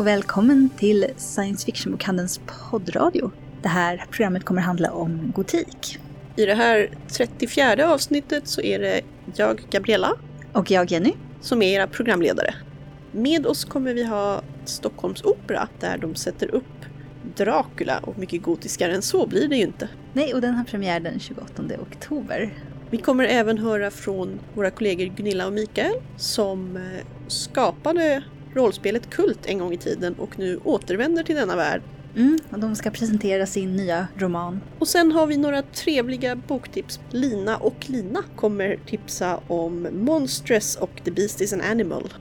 och välkommen till Science Fiction-bokhandelns poddradio. Det här programmet kommer handla om gotik. I det här 34 avsnittet så är det jag, Gabriella, Och jag, Jenny. som är era programledare. Med oss kommer vi ha Stockholms Opera där de sätter upp Dracula och mycket gotiskare än så blir det ju inte. Nej, och den har premiär den 28 oktober. Vi kommer även höra från våra kollegor Gunilla och Mikael som eh, skapade rollspelet Kult en gång i tiden och nu återvänder till denna värld. Mm, och de ska presentera sin nya roman. Och sen har vi några trevliga boktips. Lina och Lina kommer tipsa om Monstrous och The Beast is an Animal.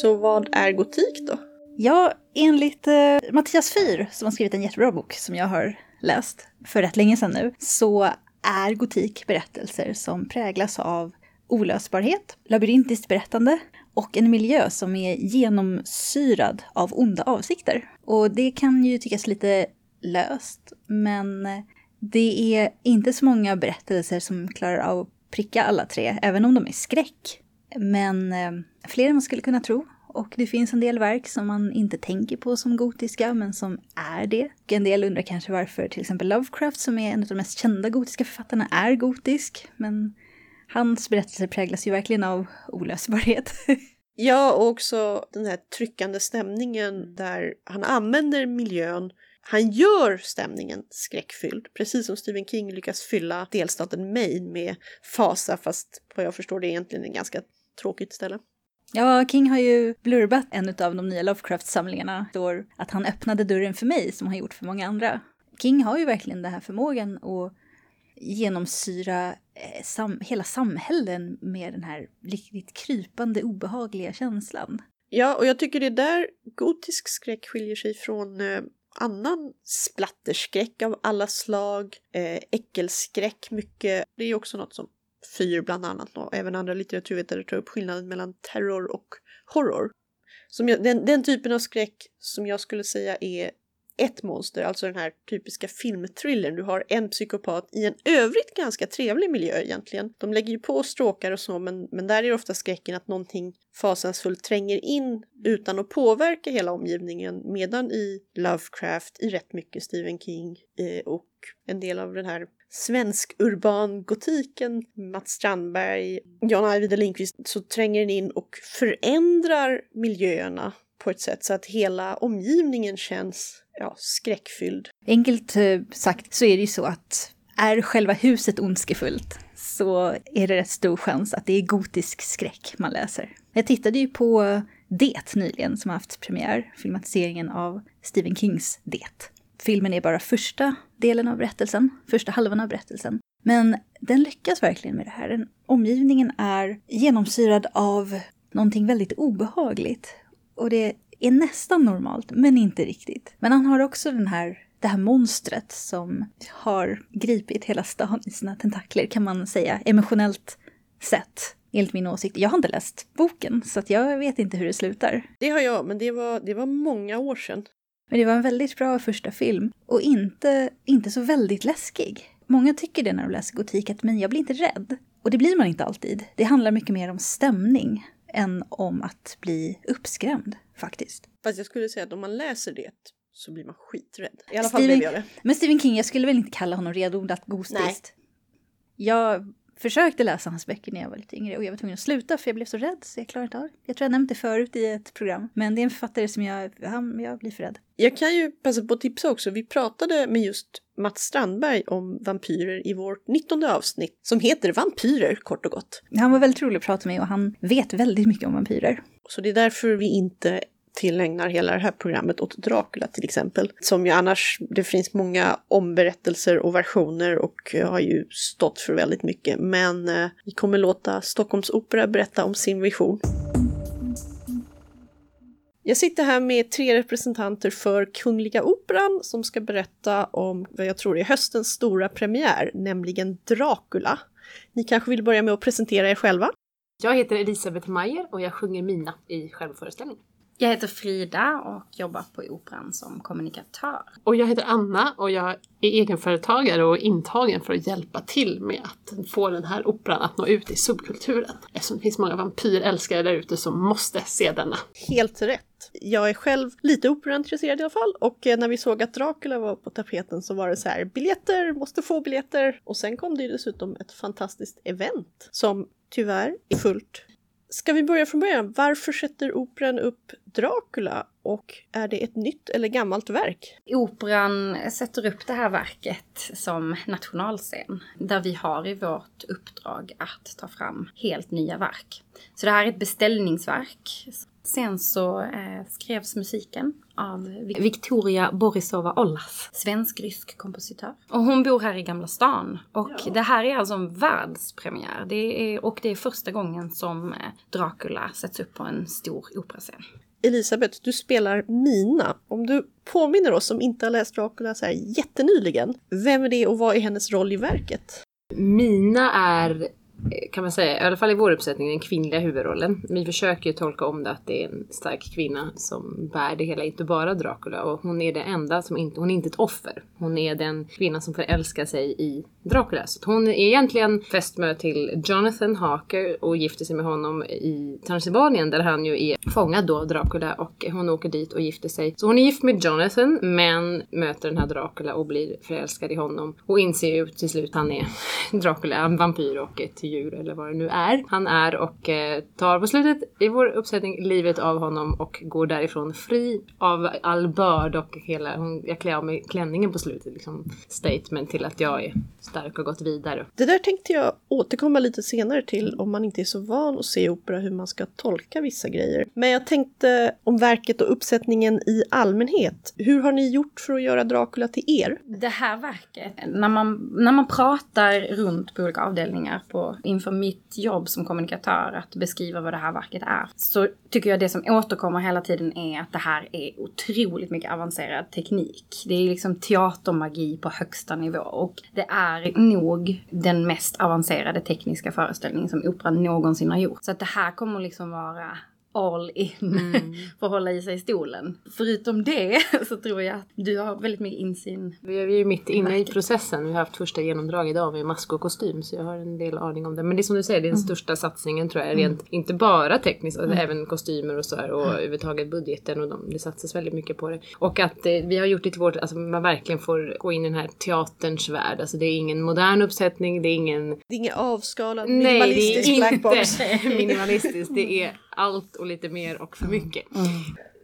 Så vad är gotik då? Ja, enligt eh, Mattias Fyr, som har skrivit en jättebra bok som jag har läst för rätt länge sedan nu, så är gotik berättelser som präglas av olösbarhet, labyrintiskt berättande och en miljö som är genomsyrad av onda avsikter. Och det kan ju tyckas lite löst, men det är inte så många berättelser som klarar av att pricka alla tre, även om de är skräck. Men eh, fler än man skulle kunna tro. Och det finns en del verk som man inte tänker på som gotiska, men som är det. Och en del undrar kanske varför till exempel Lovecraft, som är en av de mest kända gotiska författarna, är gotisk. Men hans berättelser präglas ju verkligen av olösbarhet. Ja, och också den här tryckande stämningen där han använder miljön. Han gör stämningen skräckfylld, precis som Stephen King lyckas fylla delstaten Maine med fasa, fast vad jag förstår det är egentligen ett ganska tråkigt ställe. Ja, King har ju blurbat en av de nya Lovecraft-samlingarna. Står att han öppnade dörren för mig, som han gjort för många andra. King har ju verkligen den här förmågan att genomsyra eh, sam hela samhällen med den här riktigt krypande, obehagliga känslan. Ja, och jag tycker det är där gotisk skräck skiljer sig från eh, annan splatterskräck av alla slag, eh, äckelskräck mycket. Det är ju också något som Fyr bland annat och även andra litteraturvetare tar upp skillnaden mellan terror och horror. Som jag, den, den typen av skräck som jag skulle säga är ett monster, alltså den här typiska filmthrillern. Du har en psykopat i en övrigt ganska trevlig miljö egentligen. De lägger ju på stråkar och så, men, men där är det ofta skräcken att någonting fasansfullt tränger in utan att påverka hela omgivningen. Medan i Lovecraft, i rätt mycket Stephen King eh, och en del av den här svensk urban gotiken, Mats Strandberg, Jan Ajvide Lindqvist, så tränger den in och förändrar miljöerna på ett sätt så att hela omgivningen känns ja, skräckfylld. Enkelt eh, sagt så är det ju så att är själva huset ondskefullt så är det rätt stor chans att det är gotisk skräck man läser. Jag tittade ju på Det nyligen som har haft premiär, filmatiseringen av Stephen Kings Det. Filmen är bara första delen av berättelsen, första halvan av berättelsen. Men den lyckas verkligen med det här. Den, omgivningen är genomsyrad av någonting väldigt obehagligt. Och det är nästan normalt, men inte riktigt. Men han har också den här, det här monstret som har gripit hela stan i sina tentakler, kan man säga, emotionellt sett. Enligt min åsikt. Jag har inte läst boken, så att jag vet inte hur det slutar. Det har jag, men det var, det var många år sedan. Men det var en väldigt bra första film och inte, inte så väldigt läskig. Många tycker det när de läser gotik, att men jag blir inte rädd. Och det blir man inte alltid. Det handlar mycket mer om stämning än om att bli uppskrämd, faktiskt. Fast jag skulle säga att om man läser det så blir man skiträdd. I alla fall Stephen- blev jag det. Men Stephen King, jag skulle väl inte kalla honom renodlat gostisk. Nej. Jag försökte läsa hans böcker när jag var lite yngre och jag var tvungen att sluta för jag blev så rädd så jag klarade inte av. Jag tror jag nämnt det förut i ett program. Men det är en författare som jag, han, jag blir för rädd. Jag kan ju passa på att tipsa också. Vi pratade med just Mats Strandberg om vampyrer i vårt 19 avsnitt som heter Vampyrer kort och gott. Han var väldigt rolig att prata med och han vet väldigt mycket om vampyrer. Så det är därför vi inte tillägnar hela det här programmet åt Dracula till exempel. Som ju annars, det finns många omberättelser och versioner och eh, har ju stått för väldigt mycket. Men eh, vi kommer låta Stockholms Opera berätta om sin vision. Jag sitter här med tre representanter för Kungliga Operan som ska berätta om vad jag tror är höstens stora premiär, nämligen Dracula. Ni kanske vill börja med att presentera er själva? Jag heter Elisabeth Mayer och jag sjunger Mina i själva föreställningen. Jag heter Frida och jobbar på Operan som kommunikatör. Och jag heter Anna och jag är egenföretagare och intagen för att hjälpa till med att få den här operan att nå ut i subkulturen. Eftersom det finns många vampyrälskare där ute som måste se denna. Helt rätt. Jag är själv lite operaintresserad i alla fall och eh, när vi såg att Dracula var på tapeten så var det så här biljetter, måste få biljetter. Och sen kom det ju dessutom ett fantastiskt event som tyvärr är fullt Ska vi börja från början? Varför sätter operan upp Dracula och är det ett nytt eller gammalt verk? Operan sätter upp det här verket som nationalscen där vi har i vårt uppdrag att ta fram helt nya verk. Så det här är ett beställningsverk Sen så eh, skrevs musiken av Victoria Borisova Ollas, svensk-rysk kompositör. Och hon bor här i Gamla stan. Och ja. det här är alltså en världspremiär. Det är, och det är första gången som eh, Dracula sätts upp på en stor operascen. Elisabeth, du spelar Mina. Om du påminner oss som inte har läst Dracula så här jättenyligen, vem är det och vad är hennes roll i verket? Mina är kan man säga, i alla fall i vår uppsättning, den kvinnliga huvudrollen. Vi försöker ju tolka om det att det är en stark kvinna som bär det hela, inte bara Dracula. Och hon är det enda som inte, hon är inte ett offer. Hon är den kvinna som förälskar sig i Dracula. Så hon är egentligen fästmö till Jonathan Harker och gifter sig med honom i Transylvanien där han ju är fångad då, Dracula. Och hon åker dit och gifter sig. Så hon är gift med Jonathan men möter den här Dracula och blir förälskad i honom. Och inser ju till slut att han är Dracula, en vampyr och ett djur eller vad det nu är. Han är och eh, tar på slutet i vår uppsättning livet av honom och går därifrån fri av all börd och hela, hon, jag klär av mig klänningen på slutet, liksom statement till att jag är stark och gått vidare. Det där tänkte jag återkomma lite senare till om man inte är så van att se opera hur man ska tolka vissa grejer. Men jag tänkte om verket och uppsättningen i allmänhet. Hur har ni gjort för att göra Dracula till er? Det här verket, när man, när man pratar runt på olika avdelningar på inför mitt jobb som kommunikatör att beskriva vad det här verket är. Så tycker jag det som återkommer hela tiden är att det här är otroligt mycket avancerad teknik. Det är liksom teatermagi på högsta nivå och det är nog den mest avancerade tekniska föreställningen som Operan någonsin har gjort. Så att det här kommer liksom vara all in mm. för att hålla i sig i stolen. Förutom det så tror jag att du har väldigt mycket insyn. Vi är ju mitt inne i processen. Vi har haft första genomdrag idag med mask och kostym så jag har en del aning om det. Men det är som du säger, det är den mm. största satsningen tror jag. Mm. Rent, inte bara tekniskt, mm. även kostymer och så här och mm. överhuvudtaget budgeten och de, det satsas väldigt mycket på det. Och att eh, vi har gjort det till vårt, alltså man verkligen får gå in i den här teaterns värld. Alltså det är ingen modern uppsättning, det är ingen... Det är ingen avskalad minimalistisk Nej, det är inte minimalistiskt. Det är allt och lite mer och för mycket. Mm.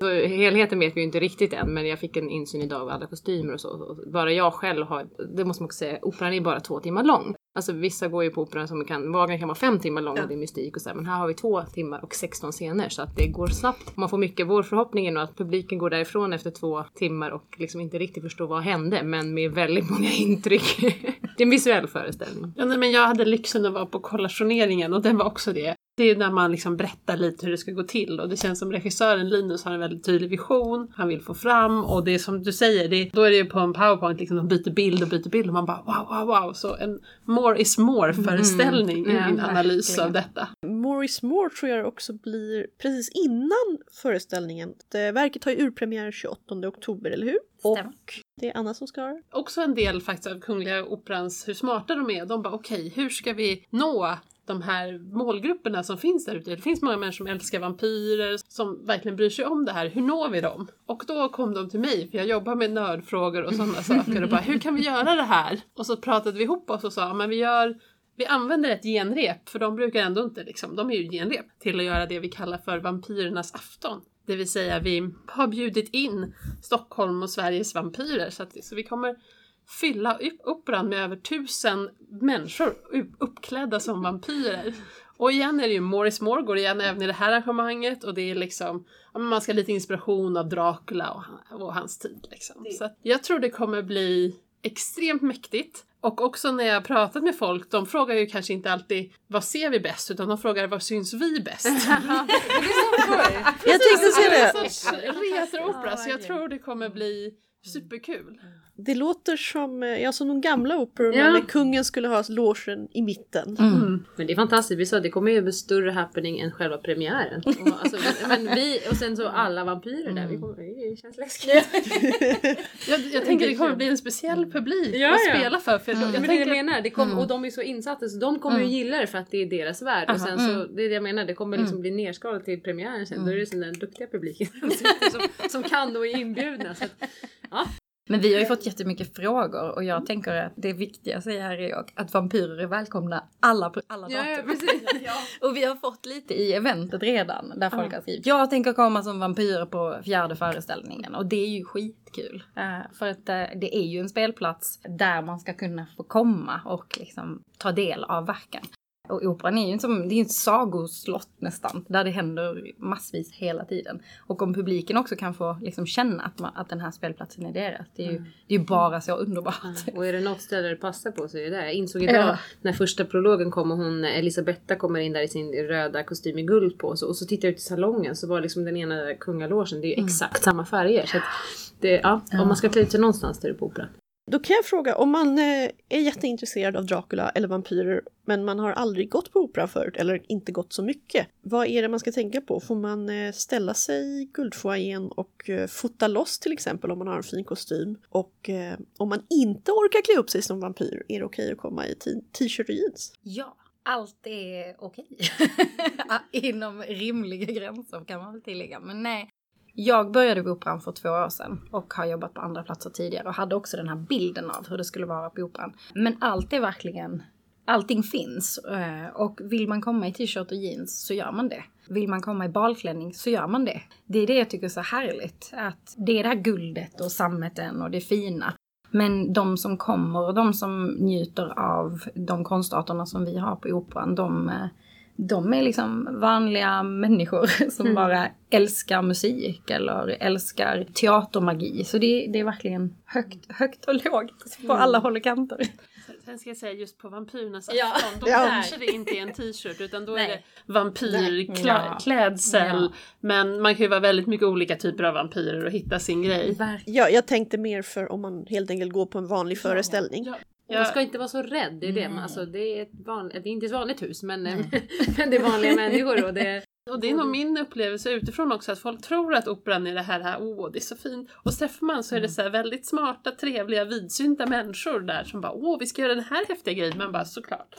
Så helheten vet vi ju inte riktigt än men jag fick en insyn idag av alla kostymer och så. Bara jag själv har, det måste man också säga, operan är bara två timmar lång. Alltså vissa går ju på operan som kan, Wagner kan vara fem timmar lång och det är mystik och så här, men här har vi två timmar och 16 scener så att det går snabbt. Man får mycket, vår förhoppning är nog att publiken går därifrån efter två timmar och liksom inte riktigt förstår vad hände men med väldigt många intryck. det är en visuell föreställning. Ja, nej, men jag hade lyxen att vara på kollationeringen och den var också det. Det är när man liksom berättar lite hur det ska gå till och det känns som regissören Linus har en väldigt tydlig vision han vill få fram och det är som du säger, det, då är det på en powerpoint liksom de byter bild och byter bild och man bara wow, wow, wow. Så en more is more mm. föreställning mm. i min analys verkligen. av detta. More is more tror jag också blir precis innan föreställningen. Det, verket har ju urpremiär 28 oktober, eller hur? Stämmer. Och det är Anna som ska ha Också en del faktiskt av Kungliga Operans, hur smarta de är. De bara okej, okay, hur ska vi nå de här målgrupperna som finns där ute. Det finns många människor som älskar vampyrer, som verkligen bryr sig om det här. Hur når vi dem? Och då kom de till mig, för jag jobbar med nördfrågor och sådana saker och bara hur kan vi göra det här? Och så pratade vi ihop oss och sa, men vi gör vi använder ett genrep, för de brukar ändå inte liksom, de är ju genrep, till att göra det vi kallar för vampyrernas afton. Det vill säga vi har bjudit in Stockholm och Sveriges vampyrer så, att, så vi kommer fylla upp operan med över tusen människor uppklädda som vampyrer. Och igen är det ju Morris Moore går igen även i det här arrangemanget och det är liksom, man ska ha lite inspiration av Dracula och, hans tid. Liksom. Så jag tror det kommer bli extremt mäktigt. Och också när jag pratat med folk, de frågar ju kanske inte alltid vad ser vi bäst utan de frågar vad syns vi bäst? jag tänkte säga det! Det är en sorts retroopera så jag tror det kommer bli Superkul. Det låter som, eh, ja, som de gamla operorna Ja. när kungen skulle ha logen i mitten. Mm. Men det är fantastiskt, vi sa att det kommer ju bli större happening än själva premiären. Och, alltså, men vi, och sen så alla vampyrer där, vi kommer, det känns läskigt. Jag, jag tänker det kommer bli en speciell publik Ja, att ja. spela för. för Jag jag men det tänker, jag menar, det kom, och de är så insatta så de kommer ju gilla det för att det är deras värld. Och sen så, det är det jag menar, det kommer liksom bli nerskalat till premiären sen. Då är det där duktiga publiken som, som kan och är inbjudna. Så att, ja. Men vi har ju fått jättemycket frågor och jag tänker att det viktiga säger här är att vampyrer är välkomna alla alla Ja, ja, datum. precis. Och vi har fått lite i eventet redan där folk har skrivit jag tänker komma som vampyr på fjärde föreställningen och det är ju skitkul. Eh, för att eh, det är ju en spelplats där man ska kunna få komma och liksom ta del av verken. Och operan är ju som, det är ett sagoslott nästan, där det händer massvis hela tiden. Och om publiken också kan få liksom känna att, man, att den här spelplatsen är deras, det är ju, det är bara så underbart. Och är det något ställe det passar på så är det där. Jag insåg idag Ja. när första prologen kom och hon Elisabetta kommer in där i sin röda kostym med guld på. Så, och så tittar jag ut i salongen så var liksom den ena kungalogen, det är ju exakt samma färger. Så att det, ja, om man ska klä ut sig någonstans där är det på operan. Då kan jag fråga, om man eh, är jätteintresserad av Dracula eller vampyrer men man har aldrig gått på opera förut eller inte gått så mycket. Vad är det man ska tänka på? Får man eh, ställa sig i guldfoajén och eh, fota loss till exempel om man har en fin kostym? Och om man inte orkar klä upp sig som vampyr, är det okej att komma i t- t-shirt och jeans? Ja, allt är okej. Inom rimliga gränser kan man väl tillägga. Men nej, jag började på Operan för två år sedan och har jobbat på andra platser tidigare och hade också den här bilden av hur det skulle vara på Operan. Men allt är verkligen, allting finns. Eh, och vill man komma i t-shirt och jeans så gör man det. Vill man komma i balklänning så gör man det. Det är det jag tycker är så härligt. Att det är det här guldet och sammeten och det fina. Men de som kommer och de som njuter av de konstarterna som vi har på Operan, de, eh, de är liksom vanliga människor som bara älskar musik eller älskar teatermagi. Så det, det är verkligen högt, högt och lågt på alla håll och kanter. Sen ska jag säga just på vampyrernas Ja. afton, då Ja. kanske det inte är en t-shirt utan då är Nej. det Ja. vampyrklädsel. Ja. Men man kan ju vara väldigt mycket olika typer av vampyrer och hitta sin grej. Ja, jag tänkte mer för om man helt enkelt går på en vanlig föreställning. Ja. Och man ska inte vara så rädd, det är det. Man- Alltså, det, är ett vanligt, det är inte ett vanligt hus men, men det är vanliga människor. Och det, Och det är nog min upplevelse utifrån också att folk tror att operan är det här, här åh det är så fint. Och så träffar man så är det så här väldigt smarta, trevliga, vidsynta människor där som bara åh vi ska göra den här häftiga grejen. Man bara såklart.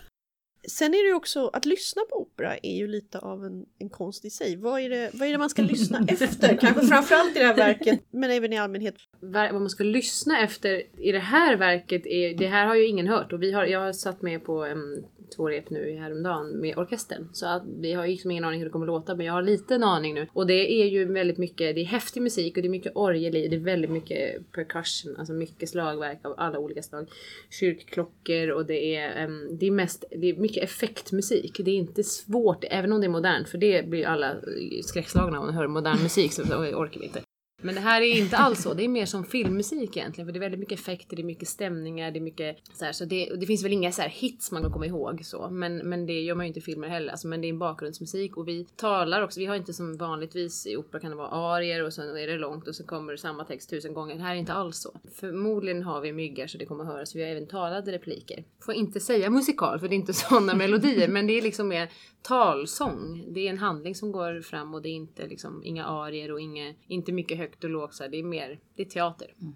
Sen är det ju också, att lyssna på opera är ju lite av en, en konst i sig. Vad är, det, vad är det man ska lyssna efter? Kanske framförallt i det här verket, men även i allmänhet. vad man ska lyssna efter i det här verket är, det här har ju ingen hört och vi har, jag har satt med på um, två rep nu häromdagen med orkestern. Så att vi har liksom ingen aning hur det kommer låta men jag har lite en aning nu. Och det är ju väldigt mycket, det är häftig musik och det är mycket orgel i, det är väldigt mycket percussion, alltså mycket slagverk av alla olika slag. Kyrkklockor och det är, em, det är mest, det är mycket effektmusik. Det är inte svårt, även om det är modernt, för det blir alla skräckslagna om man hör modern musik så orkar vi inte. Men det här är inte alls så, det är mer som filmmusik egentligen. För det är väldigt mycket effekter, det är mycket stämningar, det är mycket så här, så det, och det finns väl inga så här hits man kan komma ihåg så. Men, men det gör man ju inte i filmer heller. Alltså, men det är en bakgrundsmusik och vi talar också, vi har inte som vanligtvis i opera kan det vara arier och sen är det långt och så kommer det samma text tusen gånger. Det här är inte alls så. Förmodligen har vi myggar så det kommer att höras. Vi har även talade repliker. Får inte säga musikal för det är inte sådana melodier men det är liksom mer talsång. Det är en handling som går fram och det är inte liksom inga arier och inga, inte mycket högt och lågt. Så här. det är mer, det är teater. Mm.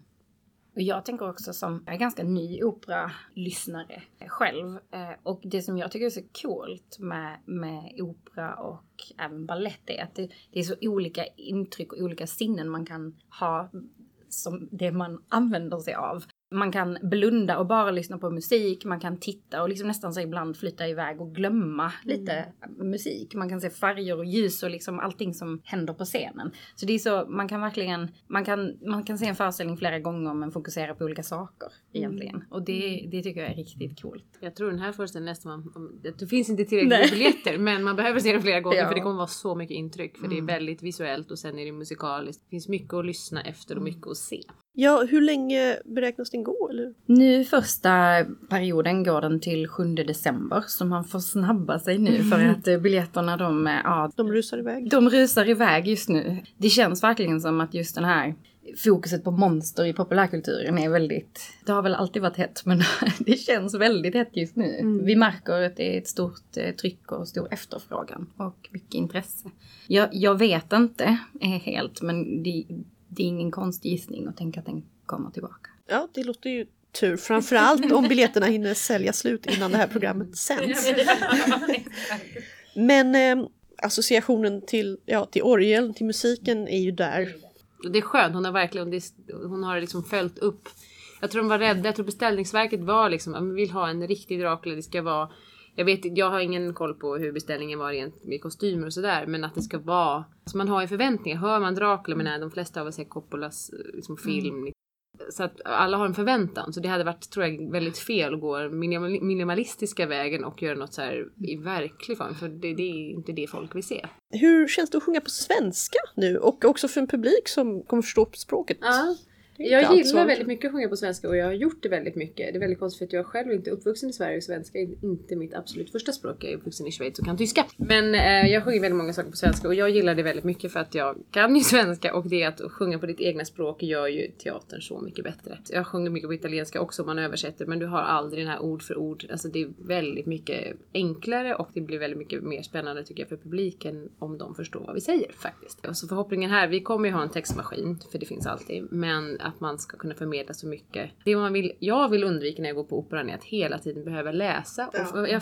Och jag tänker också som jag är ganska ny operalyssnare själv. Eh, och det som jag tycker är så coolt med, med opera och även ballett är att det, det är så olika intryck och olika sinnen man kan ha som det man använder sig av. Man kan blunda och bara lyssna på musik, man kan titta och liksom nästan så ibland flytta iväg och glömma lite musik. Man kan se färger och ljus och liksom allting som händer på scenen. Så det är så, man kan verkligen, man kan, man kan se en föreställning flera gånger men fokusera på olika saker egentligen. Och det, det tycker jag är riktigt coolt. Jag tror den här föreställningen nästan det finns inte tillräckligt med biljetter men man behöver se den flera gånger Ja. för det kommer vara så mycket intryck. För det är väldigt visuellt och sen är det musikaliskt. Det finns mycket att lyssna efter och mycket att se. Ja, hur länge beräknas den gå? Eller? Nu första perioden går den till 7 december så man får snabba sig nu för att eh, biljetterna de, eh, ja, De rusar iväg. de rusar iväg just nu. Det känns verkligen som att just den här fokuset på monster i populärkulturen är väldigt, det har väl alltid varit hett men det känns väldigt hett just nu. Mm. Vi märker att det är ett stort eh, tryck och stor efterfrågan och mycket intresse. Jag, jag vet inte helt men det, det är ingen konstig gissning att tänka att den kommer tillbaka. Ja, det låter ju tur. Framförallt om biljetterna hinner sälja slut innan det här programmet sänds. Men eh, associationen till, ja, till orgeln, till musiken är ju där. Det är skönt, hon har verkligen hon har liksom följt upp. Jag tror de var rädda, jag tror beställningsverket var liksom, "Ja, men vi vill ha en riktig Dracula, det ska vara jag vet jag har ingen koll på hur beställningen var rent med kostymer och sådär men att det ska vara, alltså man har ju förväntningar. Hör man Dracula, men nej, de flesta av oss ser Coppolas eh, liksom, film. Så att alla har en förväntan. Så det hade varit, tror jag, väldigt fel att gå minimal- minimalistiska vägen och göra något så här i verklig form. För det, det är inte det folk vill se. Hur känns det att sjunga på svenska nu? Och också för en publik som kommer förstå språket. Ja. Jag gillar svårt. väldigt mycket att sjunga på svenska och jag har gjort det väldigt mycket. Det är väldigt konstigt för att jag själv inte är uppvuxen i Sverige och svenska är inte mitt absolut första språk. Jag är uppvuxen i Schweiz och kan tyska. Men eh, jag sjunger väldigt många saker på svenska och jag gillar det väldigt mycket för att jag kan ju svenska och det att sjunga på ditt egna språk gör ju teatern så mycket bättre. Jag sjunger mycket på italienska också om man översätter men du har aldrig den här ord för ord. Alltså det är väldigt mycket enklare och det blir väldigt mycket mer spännande tycker jag för publiken om de förstår vad vi säger faktiskt. Så förhoppningen här, vi kommer ju ha en textmaskin för det finns alltid, men att man ska kunna förmedla så mycket. Det man vill, jag vill undvika när jag går på operan är att hela tiden behöva läsa. Ja. Och jag,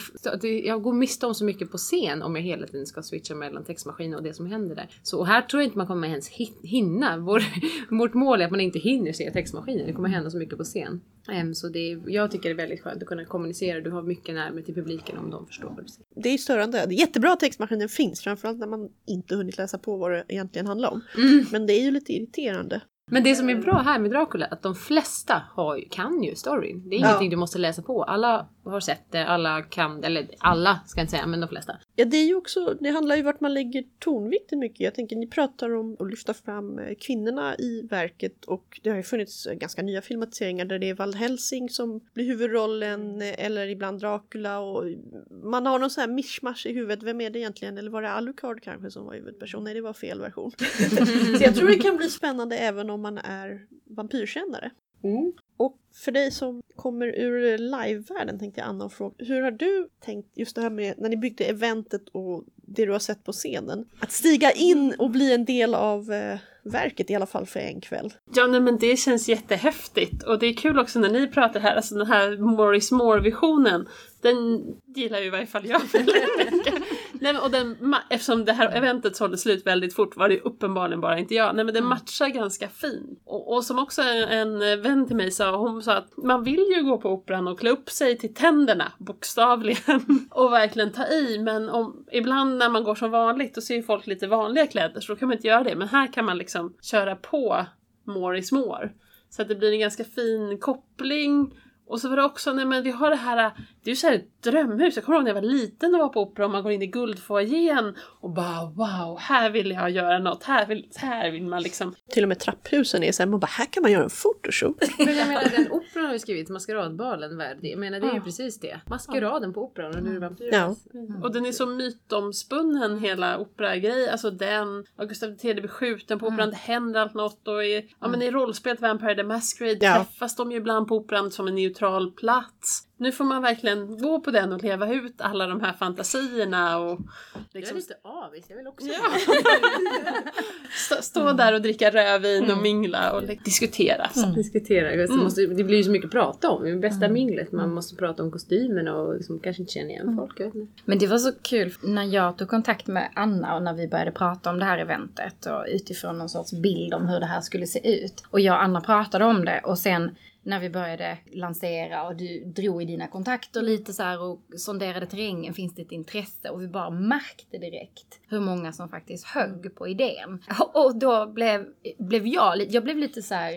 jag går miste om så mycket på scen om jag hela tiden ska switcha mellan textmaskin och det som händer där. Så och här tror jag inte man kommer ens hi- hinna. Vår, vårt mål är att man inte hinner se textmaskinen. Det kommer hända så mycket på scen. Em, så det är, jag tycker det är väldigt skönt att kunna kommunicera. Du har mycket närmare till publiken om de förstår vad du säger. Det är störande. Det är jättebra att textmaskinen finns, framförallt när man inte hunnit läsa på vad det egentligen handlar om. Mm. Men det är ju lite irriterande. Men det som är bra här med Dracula, att de flesta har, kan ju storyn. Det är Ja. ingenting du måste läsa på. Alla har sett det, alla kan det. Eller alla ska jag inte säga, men de flesta. Ja, det är ju också, det handlar ju vart man lägger tonvikten mycket. Jag tänker, ni pratar om att lyfta fram eh, kvinnorna i verket och det har ju funnits eh, ganska nya filmatiseringar där det är Vald Helsing som blir huvudrollen eh, eller ibland Dracula och man har någon sån här mischmasch i huvudet. Vem är det egentligen? Eller var det Alucard kanske som var huvudperson? Nej, det var fel version. Så jag tror det kan bli spännande även om man är vampyrkännare. Och för dig som kommer ur livevärlden tänkte jag Anna fråga, hur har du tänkt just det här med när ni byggde eventet och det du har sett på scenen? Att stiga in och bli en del av eh, verket i alla fall för en kväll. Ja, nej, men det känns jättehäftigt. Och det är kul också när ni pratar här, alltså den här Morris Moore-visionen. Den gillar ju i varje fall jag väldigt mycket. Nej, men, och den, eftersom det här eventet sålde slut väldigt fort var det uppenbarligen bara inte jag. Nej men den matchar ganska fint. Och, och som också en, en vän till mig sa, hon sa att man vill ju gå på operan och klä upp sig till tänderna, bokstavligen. och verkligen ta i. Men om, ibland när man går som vanligt då ser ju folk lite vanliga kläder så då kan man inte göra det. Men här kan man liksom köra på more is more. Så att det blir en ganska fin koppling. Och så var det också, nej men vi har det här, det är ju så här ett drömhus. Jag kommer ihåg när jag var liten och var på opera och man går in i guldfoajén och bara wow, här vill jag göra något, här vill, här vill man liksom. Till och med trapphusen är så här, man bara här kan man göra en photoshoot. Men jag menar den operan har ju skrivit, Maskeradbalen, Verdi. Jag menar det är ju Ja. precis det. Maskeraden på operan och nu är det vampyrer. Ja. Och den är så mytomspunnen hela operagrej, alltså den, och Gustav III blir skjuten på operan, det händer allt något och i, ja men i rollspelet Vampire the Masquerade Ja. träffas de ju ibland på operan som en neutral plats. Nu får man verkligen gå på den och leva ut alla de här fantasierna och Jag är liksom lite avis, jag vill också Ja. stå, stå där och dricka rödvin och mingla och liksom diskutera. Så. diskutera. Det, Mm. måste, det blir ju så mycket att prata om. Det bästa minglet. Man måste prata om kostymen och liksom kanske inte känna igen folk. Men det var så kul när jag tog kontakt med Anna och när vi började prata om det här eventet och utifrån någon sorts bild om hur det här skulle se ut. Och jag och Anna pratade om det och sen när vi började lansera och du drog i dina kontakter lite så här och sonderade terrängen, finns det ett intresse? Och vi bara märkte direkt hur många som faktiskt högg på idén. Och då blev, blev jag, jag blev lite så här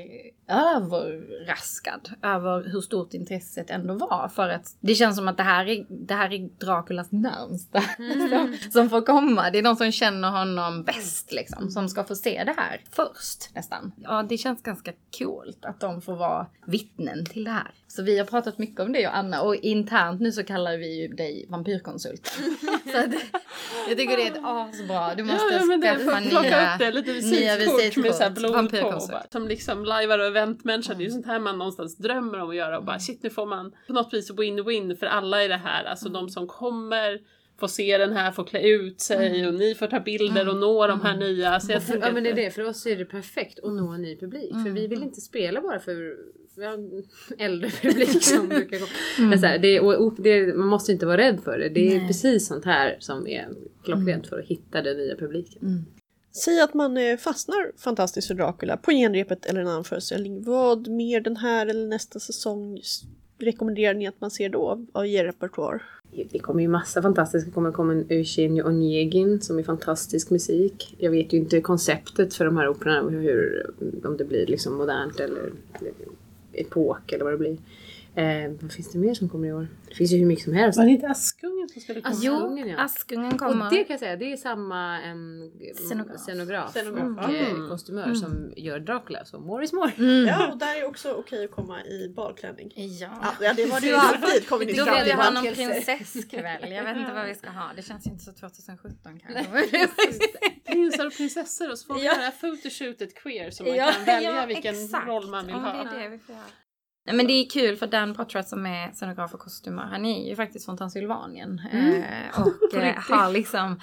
överraskad över hur stort intresset ändå var. För att det känns som att det här är, det här är Draculas närmsta som, som får komma. Det är de som känner honom bäst liksom, som ska få se det här först nästan. Ja, det känns ganska coolt att de får vara vittnen till det här. Så vi har pratat mycket om det och Anna och internt nu så kallar vi ju dig vampyrkonsulten. så att, jag tycker det är ett asbra. Du måste ja, det, skaffa plocka nya, upp det, lite nya visitkort med så här blod på. Vampyrkonsult. Som liksom lajvar och eventmänniska. Det är ju sånt här man någonstans drömmer om att göra och bara shit nu får man på något vis win-win för alla i det här. Alltså de som kommer får se den här, får klä ut sig och ni får ta bilder och nå de här nya. Så jag För, ja men det är det, för oss är det perfekt att nå en ny publik. För vi vill inte spela bara för vi har en äldre publik som brukar gå. Men så här, det, och, och, det, man måste inte vara rädd för det. Det är precis sånt här som är klockrent för att hitta den nya publiken. Säg att man eh, fastnar fantastiskt för Dracula på genrepet eller en annan föreställning. Vad mer den här eller nästa säsong rekommenderar ni att man ser då av er repertoar? Det kommer ju massa fantastiska. Det kommer komma en Eugenio Onegin som är fantastisk musik. Jag vet ju inte konceptet för de här operorna. Hur, om det blir liksom modernt eller epok eller vad det blir. Eh, vad finns det mer som kommer i år? Det finns ju hur mycket som helst. Var det inte Askungen som skulle komma? Askungen, ja. Askungen kommer. Och det kan jag säga, det är samma em, Scenograf. scenograf, Scenograf. och eh, Mm. kostymör som gör Dracula, så more is more. Ja, och där är också okej att komma i badklänning. Ja. Ja, det var det ju alltid. Ni Då vill vi till. ha någon prinsesskväll. Jag vet inte vad vi ska ha. Det känns ju inte så 2017 kanske. Prinsar och prinsessor och så får vi Ja. göra photoshoot queer så man Ja, kan välja ja, vilken exakt. roll man vill Ja, ha. det är det vi får göra. Nej, men det är kul för Dan Potrat som är scenograf och kostymör, han är ju faktiskt från Transylvanien. Eh, och eh, har liksom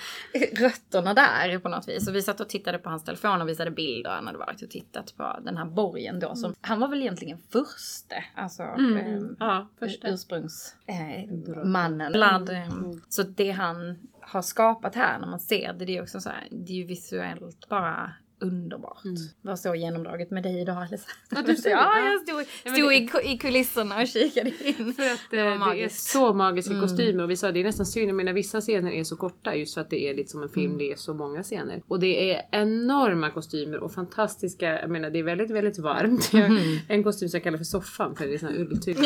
rötterna där på något vis. Och vi satt och tittade på hans telefon och visade bilder. Han hade varit och tittat på den här borgen då. Som, Han var väl egentligen förste. Alltså Mm. eh, Ja, första. ursprungsmannen. Mannen. Bland, eh, Så det han har skapat här när man ser det, det är också så här, det är ju visuellt bara underbart. Det var så genomdraget med dig idag Alisa. Ja, du det. ja, Ja. jag stod, stod det- i, ku- i kulisserna och kikade in. För att Det var det, det är magiskt. så magiska Mm. kostymer och vi sa det är nästan synd, jag menar vissa scener är så korta just för att det är lite som en film, Mm. det är så många scener. Och det är enorma kostymer och fantastiska, jag menar det är väldigt väldigt varmt. Mm. En kostym som jag kallar för soffan för det är sån här ulltyg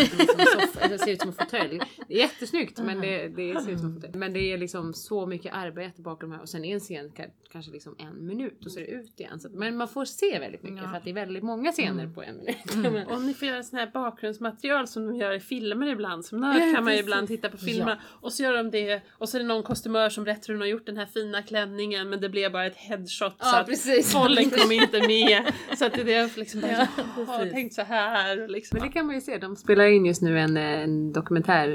det ser ut som en fåtölj. Det är jättesnyggt men det, det ser ut som en fåtölj. Men det är liksom så mycket arbete bakom de här och sen är en scen ka- kanske liksom en minut och så är det ut igen. Så, att- men man får se väldigt mycket Ja. för att det är väldigt många scener på en minut. Men- Om ni får göra sån här bakgrundsmaterial som de gör i filmer ibland. Som nörd Ja, kan man ju ibland titta på filmer och så gör de det och så är det någon kostymör som berättar hur hon har gjort den här fina klänningen men det blev bara ett headshot så Ja, att precis. bollen kom inte med. Så att det är liksom bara, Ja, ja, jag tänkt så här. Liksom. Men det kan man ju se. De spelar in just nu en, en dokumentär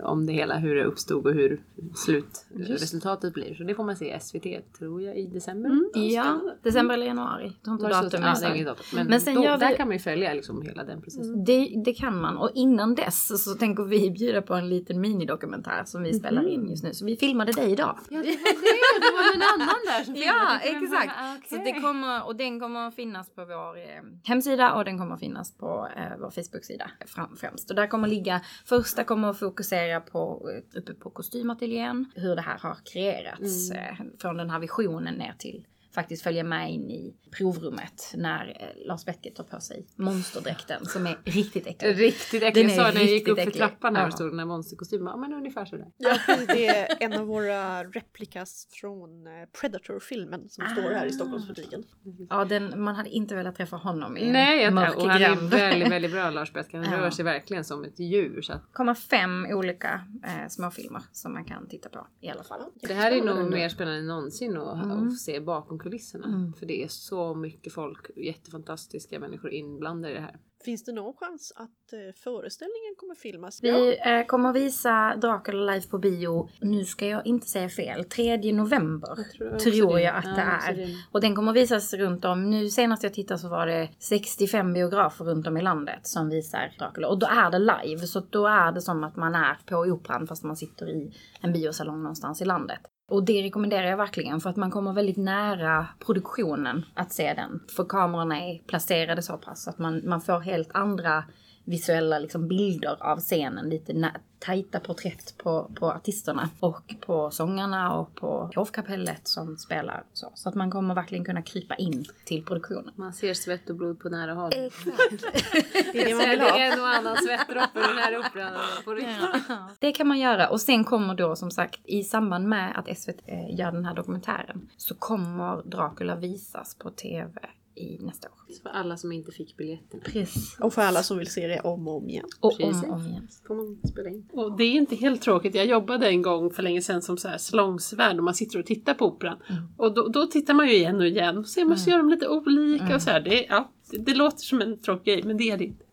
eh, om det hela, hur det uppstod och hur slutresultatet blir. Så det får man se i SVT, tror jag, i december. Ja, december eller januari. Jag har inte datum Ja, datum. Men, Men sen då, vi- där kan man ju följa liksom hela den processen. Det, det kan man. Och innan dess så tänker vi bjuda på en liten minidokumentär som vi spelar in just nu. Så vi filmade dig idag. Ja, det var det! Det var någon annan där som Ja, filmade. Var exakt. det? Så det kommer, och den kommer att finnas på vår eh, hemsida och den kommer att finnas på eh, vår Facebook-sida fram, främst. Och där kommer ligga, första kommer att fokusera på, eh, uppe på kostymateljén, hur det här har kreerats eh, från den här visionen ner till faktiskt följa med in i provrummet när eh, Lars Beckett tar på sig monsterdräkten som är riktigt äcklig. Riktigt äcklig. Den Jag sa när jag gick upp för trappan här Ja. och stod den där monsterkostymen. Ja men ungefär sådär. Ja, det är en av våra replikas från eh, Predator-filmen som står här i Stockholmsbutiken. Ja, den, man hade inte velat träffa honom i en Nej, jag, mörk och han är väldigt, väldigt bra Lars Beck. Han Ja. rör sig verkligen som ett djur. Så att kommer fem olika eh, småfilmer som man kan titta på i alla fall. Det här är nog mer spännande än någonsin att, Mm. att se bakom kulisserna. Mm. För det är så mycket folk, jättefantastiska människor inblandade i det här. Finns det någon chans att eh, föreställningen kommer filmas? Vi eh, kommer visa Dracula live på bio, nu ska jag inte säga fel, 3 november tror tror, också det. jag att Ja, det är. det. Och den kommer visas runt om, nu senast jag tittade så var det 65 biografer runt om i landet som visar Dracula. Och då är det live, så då är det som att man är på operan fast man sitter i en biosalong någonstans i landet. Och det rekommenderar jag verkligen för att man kommer väldigt nära produktionen att se den. För kamerorna är placerade så pass att man, man får helt andra visuella liksom bilder av scenen, lite tajta porträtt på, på artisterna och på sångarna och på hovkapellet som spelar så. Så att man kommer verkligen kunna krypa in till produktionen. Man ser svett och blod på nära håll. Det är det man vill ha. en och annan svettdroppe den här operan. på riktigt. Det kan man göra och sen kommer då som sagt i samband med att SVT eh, gör den här dokumentären så kommer Dracula visas på TV i nästa år. För alla som inte fick biljetten. Precis. Och för alla som vill se det om och om igen. Och Precis. om och om igen. får man spela in. Och det är inte helt tråkigt. Jag jobbade en gång för länge sedan som så här salongsvärd och man sitter och tittar på operan. Och då, då tittar man ju igen och igen och ser man så gör de lite olika och så här. Det, ja, det, det låter som en tråkig grej men det är det inte.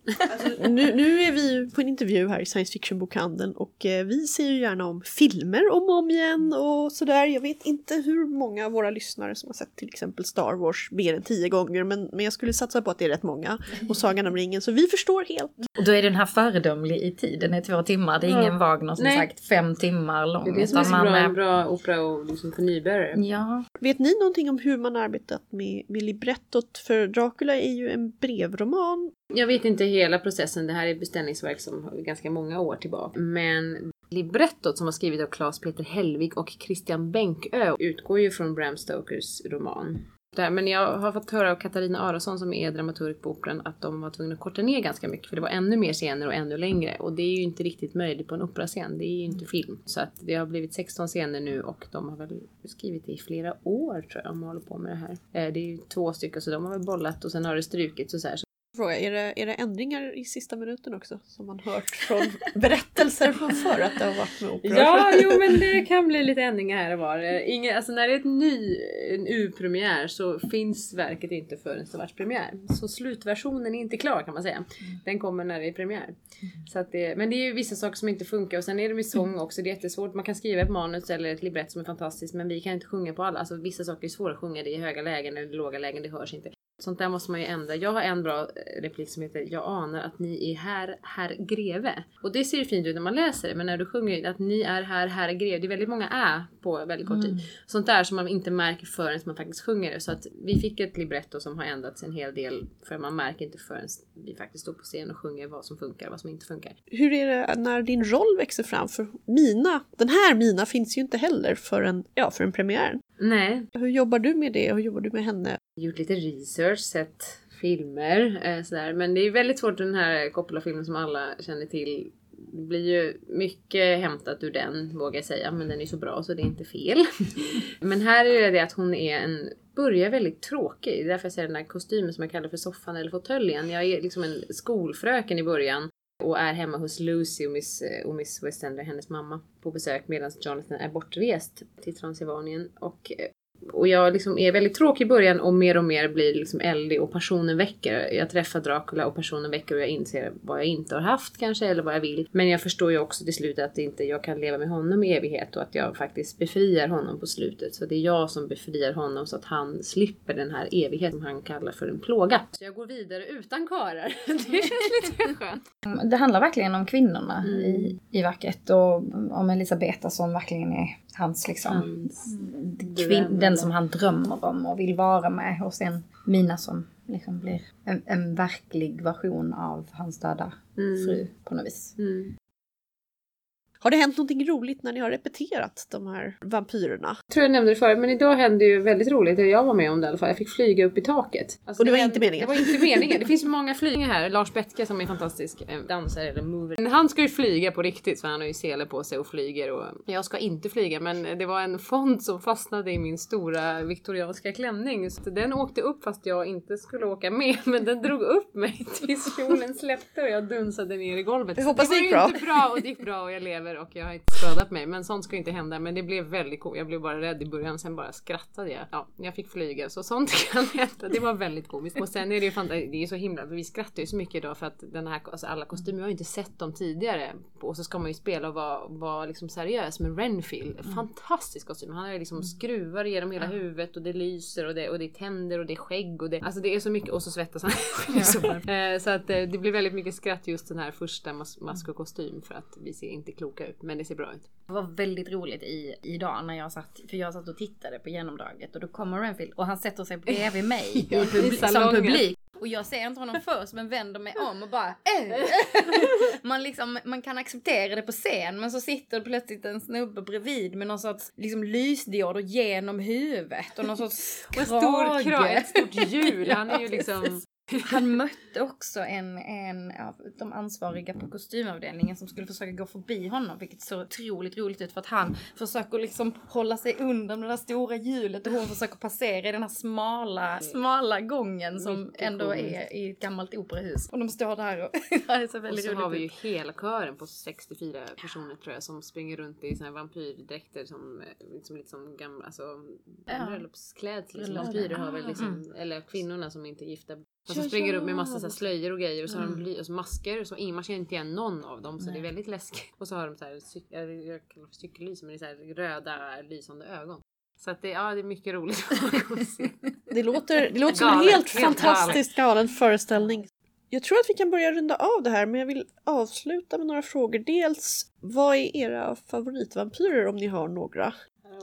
Nu, nu är vi på en intervju här i science fiction-bokhandeln och eh, vi ser ju gärna om filmer om och om igen och sådär. Jag vet inte hur många av våra lyssnare som har sett till exempel Star Wars mer än tio gånger men, men jag skulle satsa på att det är rätt många. Och Sagan om ringen, så vi förstår helt. Och då är den här föredömlig i tid. Den är två timmar. Det är ingen Wagner som Nej. sagt fem timmar lång. Det är det som är så man bra, en bra opera och liksom för nybörjare. Ja, Vet ni någonting om hur man arbetat med, med librettot? För Dracula är ju en brevroman. Jag vet inte hela processen, det här är beställningsverk som har ganska många år tillbaka. Men librettot som var skrivet av Claes Peter Hellvig och Christian Bänkö utgår ju från Bram Stokers roman. Där, men jag har fått höra av Katarina Aronsson som är dramaturg på Operan att de var tvungna att korta ner ganska mycket för det var ännu mer scener och ännu längre. Och det är ju inte riktigt möjligt på en operascen, det är ju inte film. Så att det har blivit 16 scener nu och de har väl skrivit det i flera år tror jag de håller på med det här. Eh, det är ju två stycken så de har väl bollat och sen har det strukits och så här. Fråga, är det, är det ändringar i sista minuten också? Som man hört från berättelser från förr att det har varit med opera? Ja, jo men det kan bli lite ändringar här och var. Eh, Inga, alltså när det är ett ny, en U-premiär så finns verket inte förrän det varit premiär. Så slutversionen är inte klar kan man säga. Den kommer när det är premiär. Så att det, men det är ju vissa saker som inte funkar och sen är det med sång också. Det är jättesvårt. Man kan skriva ett manus eller ett librett som är fantastiskt men vi kan inte sjunga på alla. Alltså vissa saker är svåra att sjunga. Det är höga lägen eller låga lägen. Det hörs inte. Sånt där måste man ju ändra. Jag har en bra eh, replik som heter Jag anar att ni är här, herr greve. Och det ser ju fint ut när man läser det men när du sjunger att ni är här, herr greve. Det är väldigt många ä på väldigt kort tid. Sånt där som man inte märker förrän man faktiskt sjunger det. Så att vi fick ett libretto som har ändrats en hel del för man märker inte förrän vi faktiskt står på scen och sjunger vad som funkar och vad som inte funkar. Hur är det när din roll växer fram? För Mina, den här Mina finns ju inte heller för en, ja, för en premiär. Nej, Hur jobbar du med det? Hur jobbar du med henne? gjort lite research, sett filmer eh, sådär. Men det är väldigt svårt den här Coppola-filmen som alla känner till. Det blir ju mycket hämtat ur den vågar jag säga. Men den är så bra så det är inte fel. men här är det att hon är en börjar väldigt tråkig. Det är därför jag säger den här kostymen som jag kallar för soffan eller fåtöljen. Jag är liksom en skolfröken i början. Och är hemma hos Lucy och Miss, eh, och Miss Westender, hennes mamma, på besök medan Jonathan är bortrest till Transylvanien. Och eh, och jag liksom är väldigt tråkig i början och mer och mer blir liksom eldig och passionen väcker. Jag träffar Dracula och passionen väcker och jag inser vad jag inte har haft kanske eller vad jag vill. Men jag förstår ju också till slut att inte jag kan leva med honom i evighet och att jag faktiskt befriar honom på slutet. Så det är jag som befriar honom så att han slipper den här evigheten som han kallar för en plåga. Så jag går vidare utan karar. Det känns lite skönt. det handlar verkligen om kvinnorna Mm. i, i verket och om Elisabeta som verkligen är hans liksom Hans kvin- den som han drömmer om och vill vara med och sen Mina som liksom blir en, en verklig version av hans döda fru på något vis. Mm. Har det hänt någonting roligt när ni har repeterat de här vampyrerna? Jag tror jag nämnde det förut, men idag hände ju väldigt roligt. Jag var med om det i alla fall. Jag fick flyga upp i taket. Alltså, Och det var hände- inte meningen? Det var inte meningen. Det finns ju många flygningar här. Lars Bettke som är fantastisk eh, dansare eller mover. Men han ska ju flyga på riktigt för han har ju sele på sig och flyger. Och jag ska inte flyga men det var en fond som fastnade i min stora viktorianska klänning. Så den åkte upp fast jag inte skulle åka med. Men den drog upp mig tills kjolen släppte och jag dunsade ner i golvet. Jag hoppas det det var gick ju bra. inte bra och det gick bra och jag lever och jag har inte skadat mig. Men sånt ska inte hända. Men det blev väldigt coolt. Jag blev bara rädd i början, sen bara skrattade jag. Ja, jag fick flyga. Så sånt kan hända. Det var väldigt komiskt. Och sen är det ju fan, det är så himla, vi skrattar ju så mycket idag för att den här, alltså alla kostymer, jag har ju inte sett dem tidigare. Och så ska man ju spela och vara, vara liksom seriös med Renfield. Fantastisk kostym. Han har liksom skruvar genom hela huvudet och det lyser och det, och det är tänder och det är skägg och det, alltså det är så mycket och så svettas han. Så. Eh, så att eh, det blir väldigt mycket skratt just den här första mas- mask och kostym för att vi ser inte kloka ut men det ser bra ut. Det var väldigt roligt i, idag när jag satt, för jag satt och tittade på genomdraget och då kommer Renfield och han sätter sig bredvid mig Ja, i publi- som publik. Och jag ser inte honom först men vänder mig om och bara äh. man, liksom, man kan acceptera det på scen men så sitter plötsligt en snubbe bredvid med någon sorts liksom, lysdioder genom huvudet och någon sorts Och en stor krage, krage. ett stort hjul. Han är ju liksom... Han mötte också en, en av de ansvariga på kostymavdelningen som skulle försöka gå förbi honom, vilket såg otroligt roligt ut för att han försöker liksom hålla sig undan det där stora hjulet och hon försöker passera i den här smala, smala gången som Mycket ändå coolt. är i ett gammalt operahus. Och de står där och det ser Och väldigt så roligt har vi ju hela kören på 64 personer tror jag som springer runt i såna här vampyrdräkter som eh, liksom lite som gamla, alltså bröllopsklädsel som Bröllop. vampyrer har väl liksom, eller kvinnorna som inte är gifta. Och så springer upp med massa så slöjor och grejer och så har de bly, och så masker och så man känner inte igen någon av dem så det är väldigt läskigt. Och så har de så här, cyk, jag kallar för cykellys men det är så röda lysande ögon. Så att det, ja, det är mycket roligt att se. Det låter, det låter som en helt helt fantastiskt galen föreställning. Jag tror att vi kan börja runda av det här men jag vill avsluta med några frågor. Dels, vad är era favoritvampyrer om ni har några?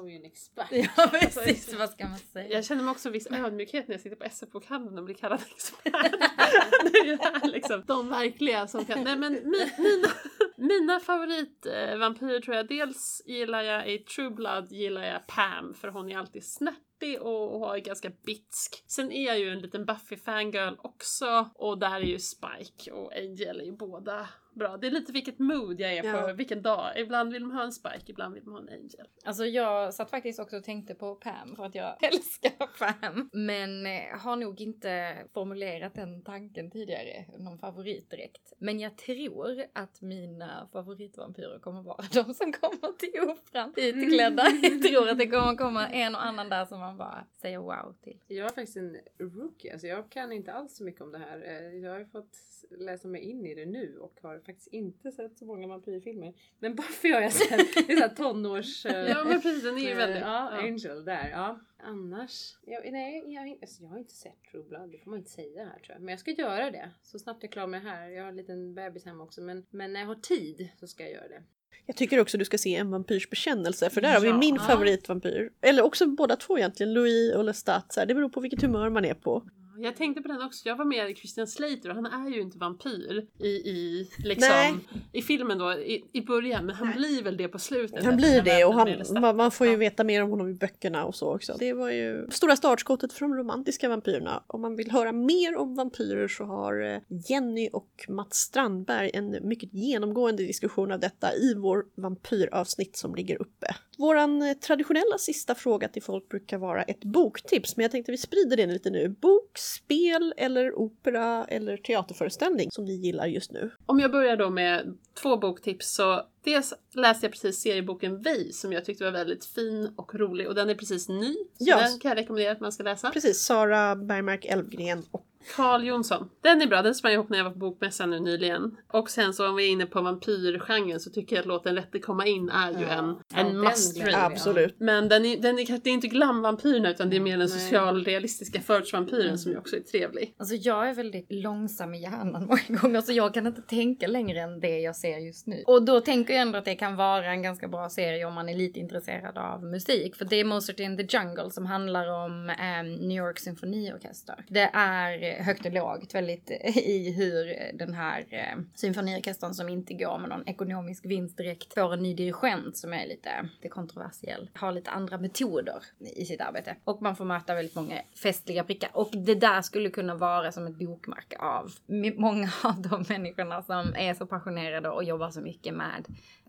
Vi ju en expert. Ja precis, vad ska man säga? Jag känner mig också viss ödmjukhet när jag sitter på SF-bokhandeln och blir kallad expert. det är ju här liksom de verkliga som kan... Nej men mi, mina, mina favoritvampyrer tror jag, dels gillar jag i True Blood gillar jag Pam för hon är alltid snärtig och, och ganska bitsk. Sen är jag ju en liten Buffy-fangirl också och där är ju Spike och Angel är ju båda bra. Det är lite vilket mood jag är på, Ja. vilken dag. Ibland vill man ha en Spike, ibland vill man ha en Angel. Alltså jag satt faktiskt också och tänkte på Pam för att jag älskar Pam. Men eh, har nog inte formulerat den tanken tidigare, någon favorit direkt. Men jag tror att mina favoritvampyrer kommer vara de som kommer till operan utklädda. Jag tror att det kommer komma en och annan där som man bara säger wow till. Jag är faktiskt en rookie, alltså jag kan inte alls så mycket om det här. Eh, Jag har ju fått läsa mig in i det nu och har faktiskt inte sett så många vampyrfilmer. Men Buffy har jag sett. Det är såhär tonårs... Ja men precis, den är ju eh, väldigt... Ja, ja. Angel där. Ja. Annars? Jag, nej, jag, har inte- alltså, jag har inte sett True Blood. Det får man inte säga här tror jag. Men jag ska göra det. Så snabbt jag klarar mig här. Jag har en liten bebis hemma också. Men, men när jag har tid så ska jag göra det. Jag tycker också du ska se En vampyrs bekännelse för där har vi Ja. min favoritvampyr. Eller också båda två egentligen, Louis och Lestat. Så här, Det beror på vilket humör man är på. Jag tänkte på den också, jag var med i Christian Slater och han är ju inte vampyr i, i, liksom, Nej. i filmen då i, i början men han blir väl det på slutet. Han blir det och han, man, man får ju Ja. veta mer om honom i böckerna och så också. Det var ju stora startskottet för de romantiska vampyrerna. Om man vill höra mer om vampyrer så har eh, Jenny och Mats Strandberg en mycket genomgående diskussion av detta i vår vampyravsnitt som ligger uppe. Våran eh, traditionella sista fråga till folk brukar vara ett boktips, men jag tänkte vi sprider det lite nu. Bok, spel eller opera eller teaterföreställning som ni gillar just nu. Om jag börjar då med två boktips så dels läste jag precis serieboken Vi som jag tyckte var väldigt fin och rolig och den är precis ny. Så Ja. den kan jag rekommendera att man ska läsa. Precis, Sara Bergmark Elfgren och Carl Jonsson. Den är bra, den sprang jag ihop när jag var på bokmässan nu nyligen. Och sen så om vi är inne på vampyrgenren så tycker jag att låten Rätt det komma in är ju Ja. en, Ja, en den must read. absolut. Men den är, den är, det är inte glamvampyrerna utan det är mer den Nej. socialrealistiska förortsvampyren som ju också är trevlig. Alltså jag är väldigt långsam i hjärnan många gånger så jag kan inte tänka längre än det jag ser just nu. Och då tänker jag ändå att det kan vara en ganska bra serie om man är lite intresserad av musik. För det är Mozart in the Jungle som handlar om ehm, New York symfoniorkester. Det är högt och lågt väldigt eh, i hur den här eh, symfoniorkestern som inte går med någon ekonomisk vinst direkt får en ny dirigent som är lite, lite kontroversiell. Har lite andra metoder i sitt arbete. Och man får möta väldigt många festliga prickar. Och det där skulle kunna vara som ett bokmärke av många av de människorna som är så passionerade och jobbar så mycket med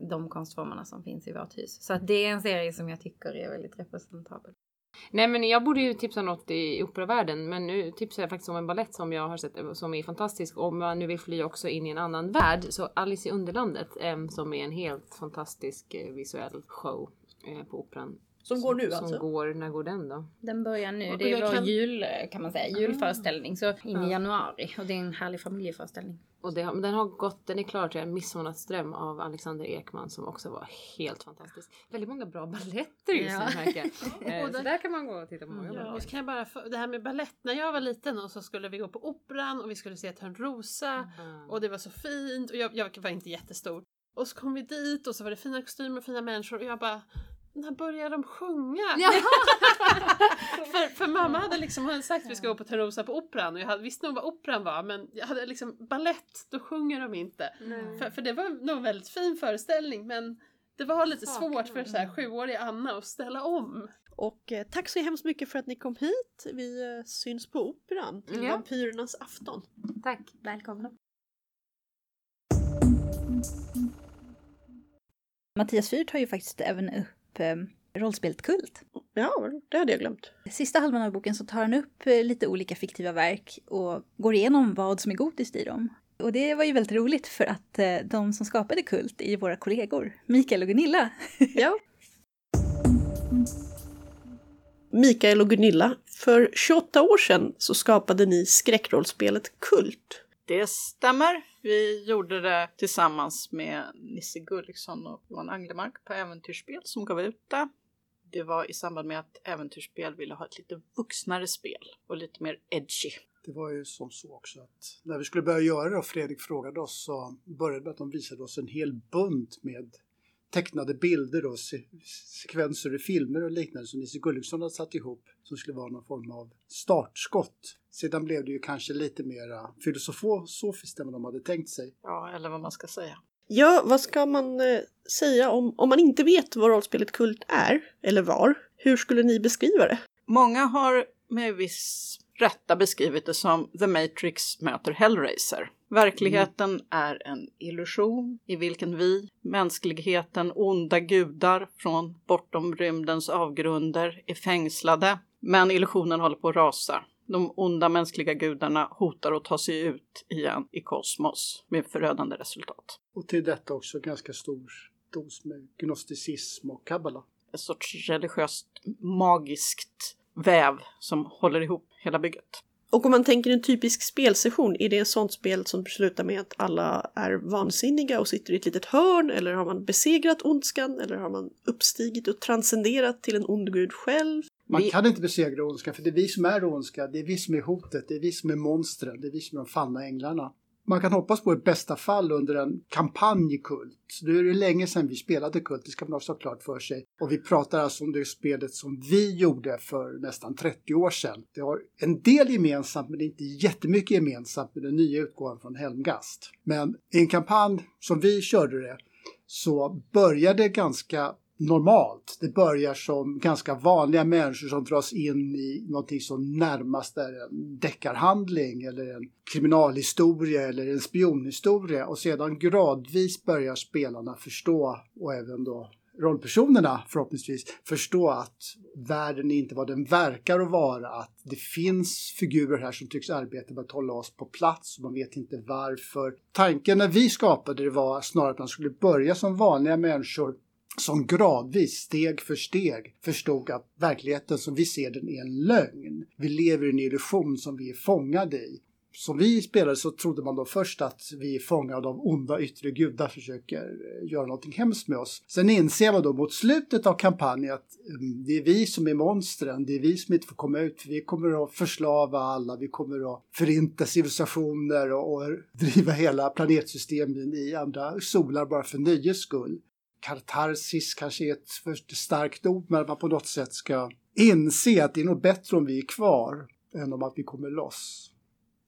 de konstformerna som finns i vårt hus. Så att det är en serie som jag tycker är väldigt representabel. Nej men jag borde ju tipsa något i operavärlden men nu tipsar jag faktiskt om en ballett som jag har sett som är fantastisk. Om man nu vill fly också in i en annan värld så Alice i Underlandet som är en helt fantastisk eh, visuell show eh, på operan. Som går nu som alltså? går, när går den då? Den börjar nu. Det är vår kan- jul kan man säga, julföreställning. Så in i Ja. januari. Och det är en härlig familjeföreställning. Och det, den har gått, den är klar till Midsommarnattsdröm av Alexander Ekman som också var helt fantastisk. Väldigt många bra balletter just Ja. nu märker jag. Eh, Och så där- kan man gå och titta på många Ja, och så kan jag bara, det här med ballett, när jag var liten och så skulle vi gå på operan och vi skulle se Törnrosa Mm. och det var så fint och jag, jag var inte jättestor. Och så kom vi dit och så var det fina kostymer och fina människor och jag bara när börjar de sjunga? Ja. för, för mamma hade liksom hade sagt att vi ska gå på Törnrosa på Operan och jag hade, visste nog vad Operan var men jag hade liksom ballett, då sjunger de inte. För, för det var nog en väldigt fin föreställning men det var lite svårt för så här sjuåriga Anna att ställa om. Och eh, tack så hemskt mycket för att ni kom hit. Vi eh, syns på Operan till Ja. Vampyrernas afton. Tack. Välkomna. Mattias Fyr tar ju faktiskt även upp eh, rollspelet Kult. Ja, det hade jag glömt. Sista halvan av boken så tar han upp eh, lite olika fiktiva verk och går igenom vad som är gotiskt i dem. Och det var ju väldigt roligt för att eh, de som skapade Kult är ju våra kollegor, Mikael och Gunilla. Ja. Mikael och Gunilla, för 28 år sedan så skapade ni skräckrollspelet Kult. Det stämmer. Vi gjorde det tillsammans med Nisse Gulliksson och Johan Anglemark på Äventyrsspel som gav ut det. Det var i samband med att Äventyrsspel ville ha ett lite vuxnare spel och lite mer edgy. Det var ju som så också att när vi skulle börja göra det och Fredrik frågade oss så började det med att de visade oss en hel bunt med tecknade bilder och se sekvenser i filmer och liknande som Nisse Gulliksson hade satt ihop som skulle vara någon form av startskott. Sedan blev det ju kanske lite mera filosofiskt än vad de hade tänkt sig. Ja, eller vad man ska säga. Ja, vad ska man eh, säga om, om man inte vet vad rollspelet Kult är, eller var? Hur skulle ni beskriva det? Många har med viss rätta beskrivit det som The Matrix möter Hellraiser. Verkligheten är en illusion i vilken vi, mänskligheten, onda gudar från bortom rymdens avgrunder är fängslade. Men illusionen håller på att rasa. De onda mänskliga gudarna hotar att ta sig ut igen i kosmos med förödande resultat. Och till detta också ganska stor dos med gnosticism och kabbala. Ett sorts religiöst magiskt väv som håller ihop hela bygget. Och om man tänker en typisk spelsession, är det ett sånt spel som slutar med att alla är vansinniga och sitter i ett litet hörn? Eller har man besegrat ondskan? Eller har man uppstigit och transcenderat till en ond gud själv? Man Vi- kan inte besegra ondskan för det är vi som är ondska, det är vi som är hotet, det är vi som är monstren, det är vi som är de fallna änglarna. Man kan hoppas på i bästa fall under en kampanj i Kult. Nu är det länge sedan vi spelade Kult, det ska man också ha klart för sig. Och vi pratar alltså om det spelet som vi gjorde för nästan 30 år sedan. Det har en del gemensamt men det är inte jättemycket gemensamt med den nya utgåvan från Helmgast. Men i en kampanj som vi körde det så började ganska normalt. Det börjar som ganska vanliga människor som dras in i någonting som närmast är en deckarhandling eller en kriminalhistoria eller en spionhistoria och sedan gradvis börjar spelarna förstå och även då rollpersonerna förhoppningsvis förstå att världen är inte vad den verkar att vara, att det finns figurer här som tycks arbeta med att hålla oss på plats och man vet inte varför. Tanken när vi skapade det var snarare att man skulle börja som vanliga människor som gradvis, steg för steg, förstod att verkligheten som vi ser den är en lögn. Vi lever i en illusion som vi är fångade i. Som vi spelade så trodde man då först att vi är fångade av onda yttre gudar som försöker eh, göra någonting hemskt med oss. Sen inser man då mot slutet av kampanjen att mm, det är vi som är monstren, det är vi som inte får komma ut, för vi kommer att förslava alla, vi kommer att förinta civilisationer och, och driva hela planetsystemen i andra solar bara för nöjes skull katarsis kanske är ett för starkt ord, men att man på något sätt ska inse att det är nog bättre om vi är kvar än om att vi kommer loss.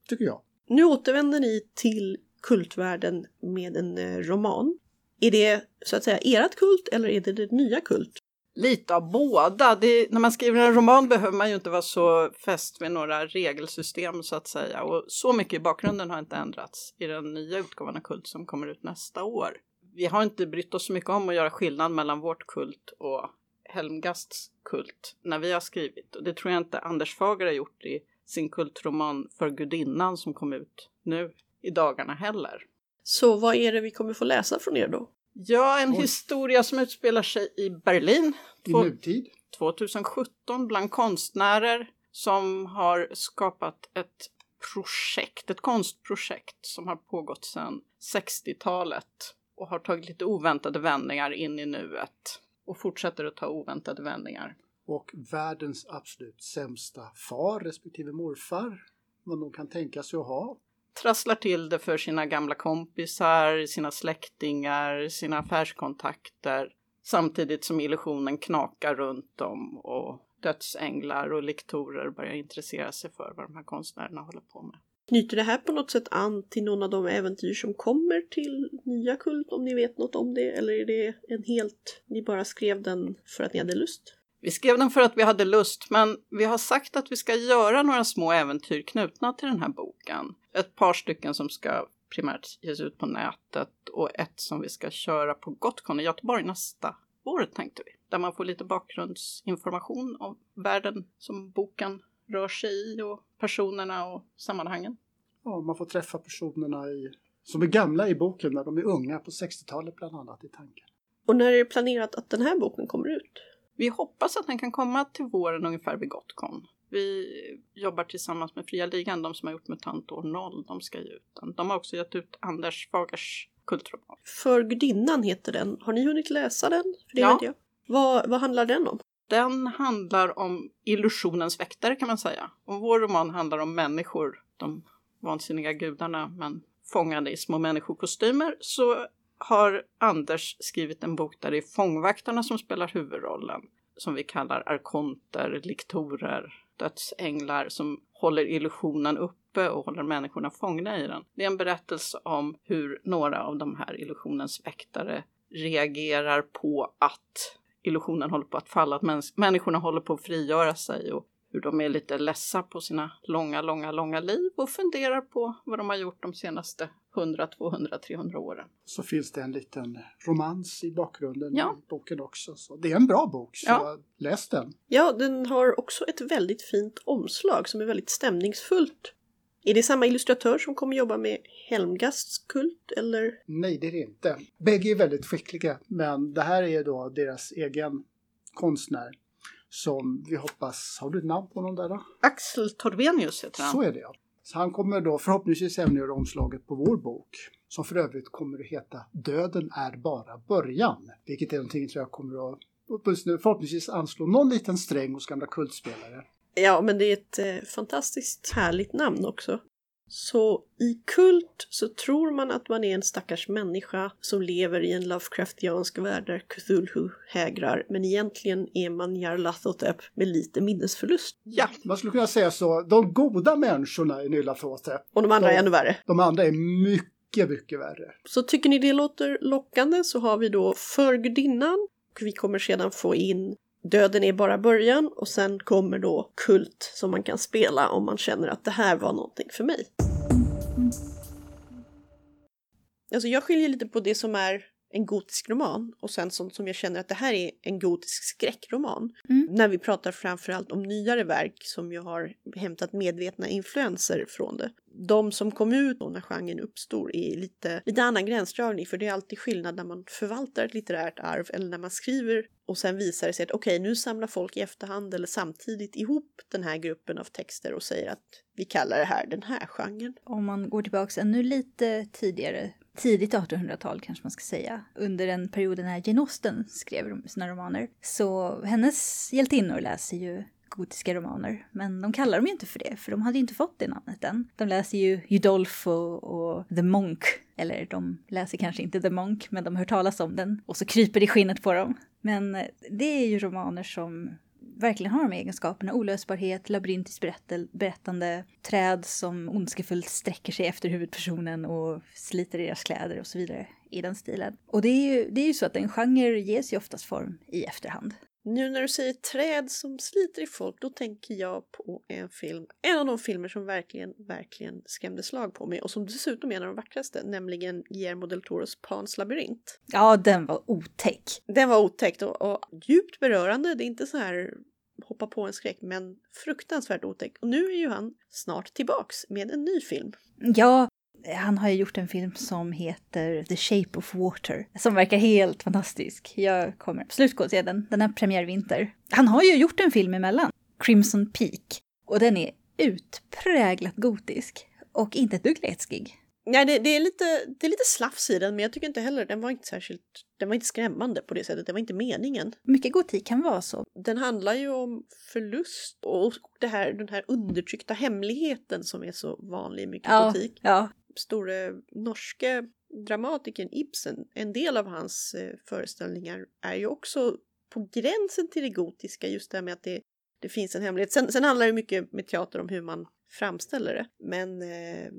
Tycker jag. Nu återvänder ni till kultvärlden med en eh, roman. Är det så att säga ert kult eller är det det nya kult? Lite av båda. Det, när man skriver en roman behöver man ju inte vara så fäst med några regelsystem så att säga. Och så mycket i bakgrunden har inte ändrats i den nya utgåvan av Kult som kommer ut nästa år. Vi har inte brytt oss så mycket om att göra skillnad mellan vårt kult och Helmgasts kult när vi har skrivit. Och det tror jag inte Anders Fager har gjort i sin kultroman För gudinnan som kom ut nu i dagarna heller. Så vad är det vi kommer få läsa från er då? Ja, en Oj. historia som utspelar sig i Berlin I Två- nutid. 2017 bland konstnärer som har skapat ett projekt, ett konstprojekt som har pågått sedan 60-talet och har tagit lite oväntade vändningar in i nuet och fortsätter att ta oväntade vändningar. Och världens absolut sämsta far respektive morfar. Vad de kan tänka sig att ha. Trasslar till det för sina gamla kompisar, sina släktingar, sina affärskontakter Samtidigt som illusionen knakar runt om och dödsänglar och lektorer börjar intressera sig för vad de här konstnärerna håller på med. Knyter det här på något sätt an till någon av de äventyr som kommer till nya Kult om ni vet något om det? Eller är det en helt, ni bara skrev den för att ni hade lust? Vi skrev den för att vi hade lust, men vi har sagt att vi ska göra några små äventyr knutna till den här boken. Ett par stycken som ska primärt ges ut på nätet och ett som vi ska köra på Gotcon i Göteborg nästa år tänkte vi. Där man får lite bakgrundsinformation om världen som boken rör sig i och personerna och sammanhangen. Ja, man får träffa personerna i, som är gamla i boken när de är unga på 60-talet bland annat i tanken. Och när är det planerat att den här boken kommer ut? Vi hoppas att den kan komma till våren ungefär vid Gotcon. Vi jobbar tillsammans med Fria Ligan, de som har gjort MUTANT år 0, de ska ge ut den. De har också gett ut Anders Fagers kultroman. För gudinnan heter den. Har ni hunnit läsa den? För det Ja. vet jag. Vad, vad handlar den om? Den handlar om illusionens väktare kan man säga. Och vår roman handlar om människor, de vansinniga gudarna, men fångade i små människokostymer. Så har Anders skrivit en bok där det är fångvaktarna som spelar huvudrollen. Som vi kallar arkonter, liktorer, dödsänglar som håller illusionen uppe och håller människorna fångna i den. Det är en berättelse om hur några av de här illusionens väktare reagerar på att illusionen håller på att falla, att mäns- människorna håller på att frigöra sig och hur de är lite ledsa på sina långa, långa, långa liv och funderar på vad de har gjort de senaste 100, 200, 300 åren. Så finns det en liten romans i bakgrunden Ja. i boken också. Så det är en bra bok, så Ja. läs den. Ja, den har också ett väldigt fint omslag som är väldigt stämningsfullt. Är det samma illustratör som kommer jobba med Helmgasts kult eller? Nej, det är det inte. Bägge är väldigt skickliga, men det här är då deras egen konstnär som vi hoppas, har du ett namn på någon där då? Axel Torvenius heter han. Så är det ja. Så han kommer då förhoppningsvis även göra omslaget på vår bok. Som för övrigt kommer att heta Döden är bara början. Vilket är någonting tror jag kommer att åtminstone förhoppningsvis anslå någon liten sträng hos gamla kultspelare. Ja, men det är ett eh, fantastiskt härligt namn också. Så i kult så tror man att man är en stackars människa som lever i en Lovecraftiansk värld där Cthulhu hägrar, men egentligen är man Nyarlathotep med lite minnesförlust. Ja, man skulle kunna säga så. De goda människorna i Nylathotep, Och de andra är Ja. ännu värre. de andra är mycket, mycket värre. Så tycker ni det låter lockande så har vi då Förgudinnan. Och vi kommer sedan få in Döden är bara början och sen kommer då Kult som man kan spela om man känner att det här var någonting för mig. Alltså jag skiljer lite på det som är en gotisk roman och sen sånt som jag känner att det här är en gotisk skräckroman. Mm. När vi pratar framförallt om nyare verk som jag har hämtat medvetna influenser från det. De som kom ut när genren uppstod är lite, lite annan gränsdragning för det är alltid skillnad när man förvaltar ett litterärt arv eller när man skriver och sen visar det sig att okej nu samlar folk i efterhand eller samtidigt ihop den här gruppen av texter och säger att vi kallar det här den här genren. Om man går tillbaks ännu lite tidigare, tidigt 1800-tal kanske man ska säga, under den perioden när Jane Austen skrev sina romaner, så hennes hjältinnor läser ju gotiska romaner, men de kallar dem ju inte för det, för de hade ju inte fått det namnet än. De läser ju Udolpho och The Monk, eller de läser kanske inte The Monk, men de hör talas om den, och så kryper det i skinnet på dem. Men eh, det är ju romaner som verkligen har de egenskaperna. Olösbarhet, labyrintiskt berättel- berättande, träd som ondskefullt sträcker sig efter huvudpersonen och sliter deras kläder och så vidare i den stilen. Och det är ju, det är ju så att en genre ges ju oftast form i efterhand. Nu när du säger träd som sliter i folk, då tänker jag på en film, en av de filmer som verkligen, verkligen skrämde slag på mig och som dessutom är en av de vackraste, nämligen Guillermo del Toros Pans labyrint. Ja, den var otäck. Den var otäckt och, och djupt berörande, det är inte så här hoppa på en skräck, men fruktansvärt otäck. Och nu är ju han snart tillbaks med en ny film. Ja, han har ju gjort en film som heter The Shape of Water, som verkar helt fantastisk. Jag kommer absolut gå och se den. Den är premiärvinter. Han har ju gjort en film emellan, Crimson Peak, och den är utpräglat gotisk och inte ett dugg läskig. Nej, det, det, är lite, det är lite slafs i den, men jag tycker inte heller, den var inte särskilt, den var inte skrämmande på det sättet, det var inte meningen. Mycket gotik kan vara så. Den handlar ju om förlust och det här, den här undertryckta hemligheten som är så vanlig i mycket Ja, gotik. ja. Store norske dramatikern Ibsen, en del av hans eh, föreställningar är ju också på gränsen till det gotiska, just det här med att det, det finns en hemlighet. Sen, sen handlar det mycket med teater om hur man framställer det, men eh,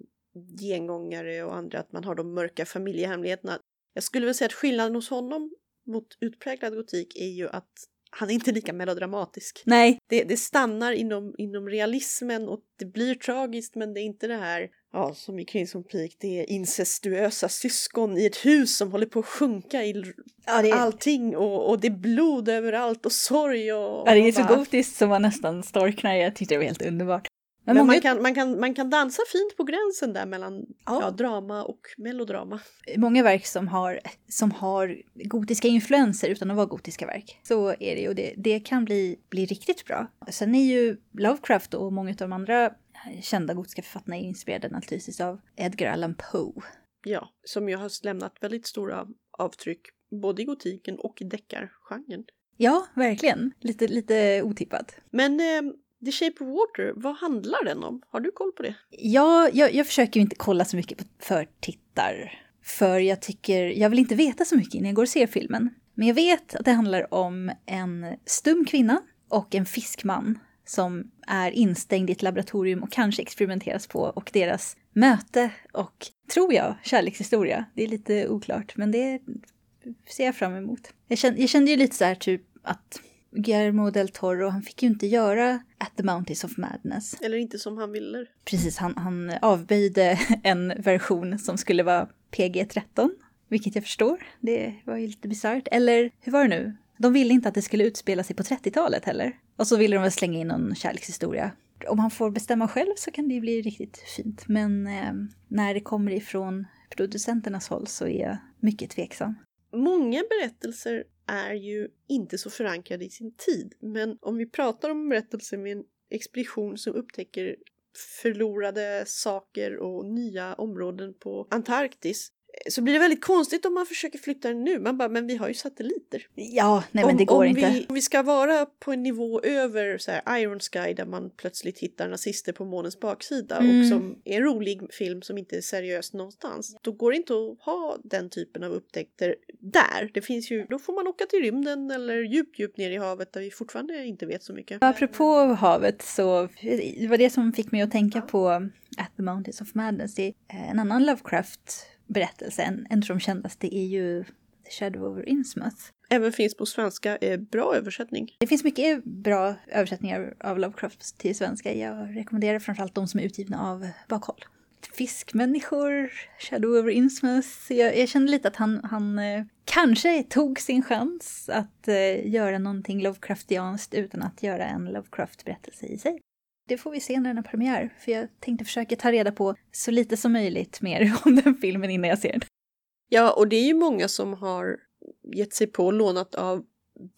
gengångare och andra, att man har de mörka familjehemligheterna. Jag skulle väl säga att skillnaden hos honom mot utpräglad gotik är ju att han är inte lika melodramatisk. Nej, Det, det stannar inom, inom realismen och det blir tragiskt men det är inte det här, ja som i Crimson Peak, det är incestuösa syskon i ett hus som håller på att sjunka i ja, är, allting och, och det är blod överallt och sorg och... ja, det är så bara- gotiskt som man nästan storknar. Jag tyckte det var helt underbart. Men, Men många, man, kan, man, kan, man kan dansa fint på gränsen där mellan Ja. ja. drama och melodrama. många verk som har, som har gotiska influenser utan att vara gotiska verk. Så är det ju och det, det kan bli, bli riktigt bra. Sen är ju Lovecraft och många av de andra kända gotiska författarna är inspirerade naturligtvis av Edgar Allan Poe. Ja, som ju har lämnat väldigt stora avtryck både i gotiken och i deckargenren. Ja, verkligen. Lite, lite otippat. Men eh, The Shape of Water, vad handlar den om? Har du koll på det? Ja, jag, jag försöker inte kolla så mycket på förtittar. För jag tycker, jag vill inte veta så mycket innan jag går och ser filmen. Men jag vet att det handlar om en stum kvinna och en fiskman som är instängd i ett laboratorium och kanske experimenteras på och deras möte och, tror jag, kärlekshistoria. Det är lite oklart, men det ser jag fram emot. Jag kände, jag kände ju lite så här typ att Guillermo del Toro, han fick ju inte göra At the Mountains of Madness. Eller inte som han ville? Precis, han, han avböjde en version som skulle vara PG-13, vilket jag förstår. Det var ju lite bisarrt. Eller hur var det nu? De ville inte att det skulle utspela sig på 30-talet heller. Och så ville de väl slänga in någon kärlekshistoria. Om han får bestämma själv så kan det ju bli riktigt fint. Men eh, när det kommer ifrån producenternas håll så är jag mycket tveksam. Många berättelser är ju inte så förankrade i sin tid, men om vi pratar om berättelser med en expedition som upptäcker förlorade saker och nya områden på Antarktis så blir det väldigt konstigt om man försöker flytta den nu. Man bara, men vi har ju satelliter. Ja, nej men om, det går om inte. Vi, om vi ska vara på en nivå över så här, Iron Sky där man plötsligt hittar nazister på månens baksida Mm. och som är en rolig film som inte är seriös någonstans. Då går det inte att ha den typen av upptäckter där. Det finns ju, då får man åka till rymden eller djupt, djupt ner i havet där vi fortfarande inte vet så mycket. Apropå havet så det var det som fick mig att tänka på At the Mountains of Madness. Det är en annan Lovecraft-berättelse, en, en av de kändaste är ju The Shadow over Innsmouth. Även finns på svenska, eh, bra översättning. Det finns mycket bra översättningar av Lovecraft till svenska. Jag rekommenderar framförallt de som är utgivna av Bakhåll. Fiskmänniskor, Shadow over Innsmouth. Jag, jag kände lite att han, han eh, kanske tog sin chans att eh, göra någonting Lovecraftianskt utan att göra en Lovecraft-berättelse i sig. Det får vi se när den har premiär, för jag tänkte försöka ta reda på så lite som möjligt mer om den filmen innan jag ser den. Ja, och det är ju många som har gett sig på lånat av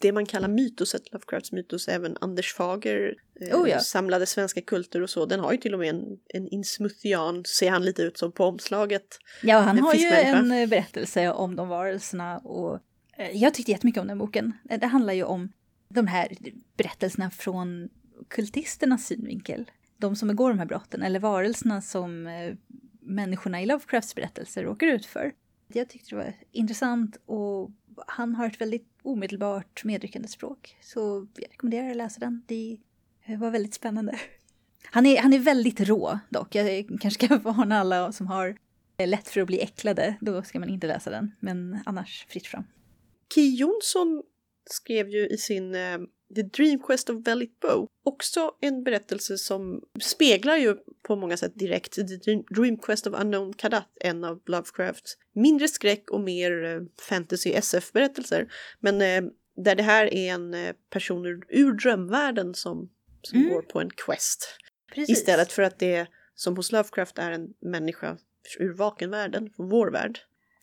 det man kallar mytoset, Lovecrafts mytos, även Anders Fager eh, Oh ja. samlade svenska kulter och så. Den har ju till och med en, en insmuthian, ser han lite ut som på omslaget. Ja, han har ju en eh, berättelse om de varelserna och eh, jag tyckte jättemycket om den boken. Eh, Det handlar ju om de här berättelserna från kultisternas synvinkel. De som begår de här brotten, eller varelserna som eh, människorna i Lovecrafts berättelser råkar ut för. Jag tyckte det var intressant och han har ett väldigt omedelbart medryckande språk. Så jag rekommenderar att läsa den. Det var väldigt spännande. Han är, han är väldigt rå dock. Jag kanske ska varna alla som har lätt för att bli äcklade. Då ska man inte läsa den. Men annars fritt fram. Ki Jonsson skrev ju i sin eh, The Dream Quest of Vellit Bow också en berättelse som speglar ju på många sätt direkt The Dream- Quest of Unknown Kadat, en av Lovecrafts mindre skräck och mer eh, fantasy SF-berättelser. Men eh, där det här är en eh, person ur, ur drömvärlden som, som Mm. går på en quest. Precis. Istället för att det som hos Lovecraft är en människa ur vakenvärlden, från vår värld.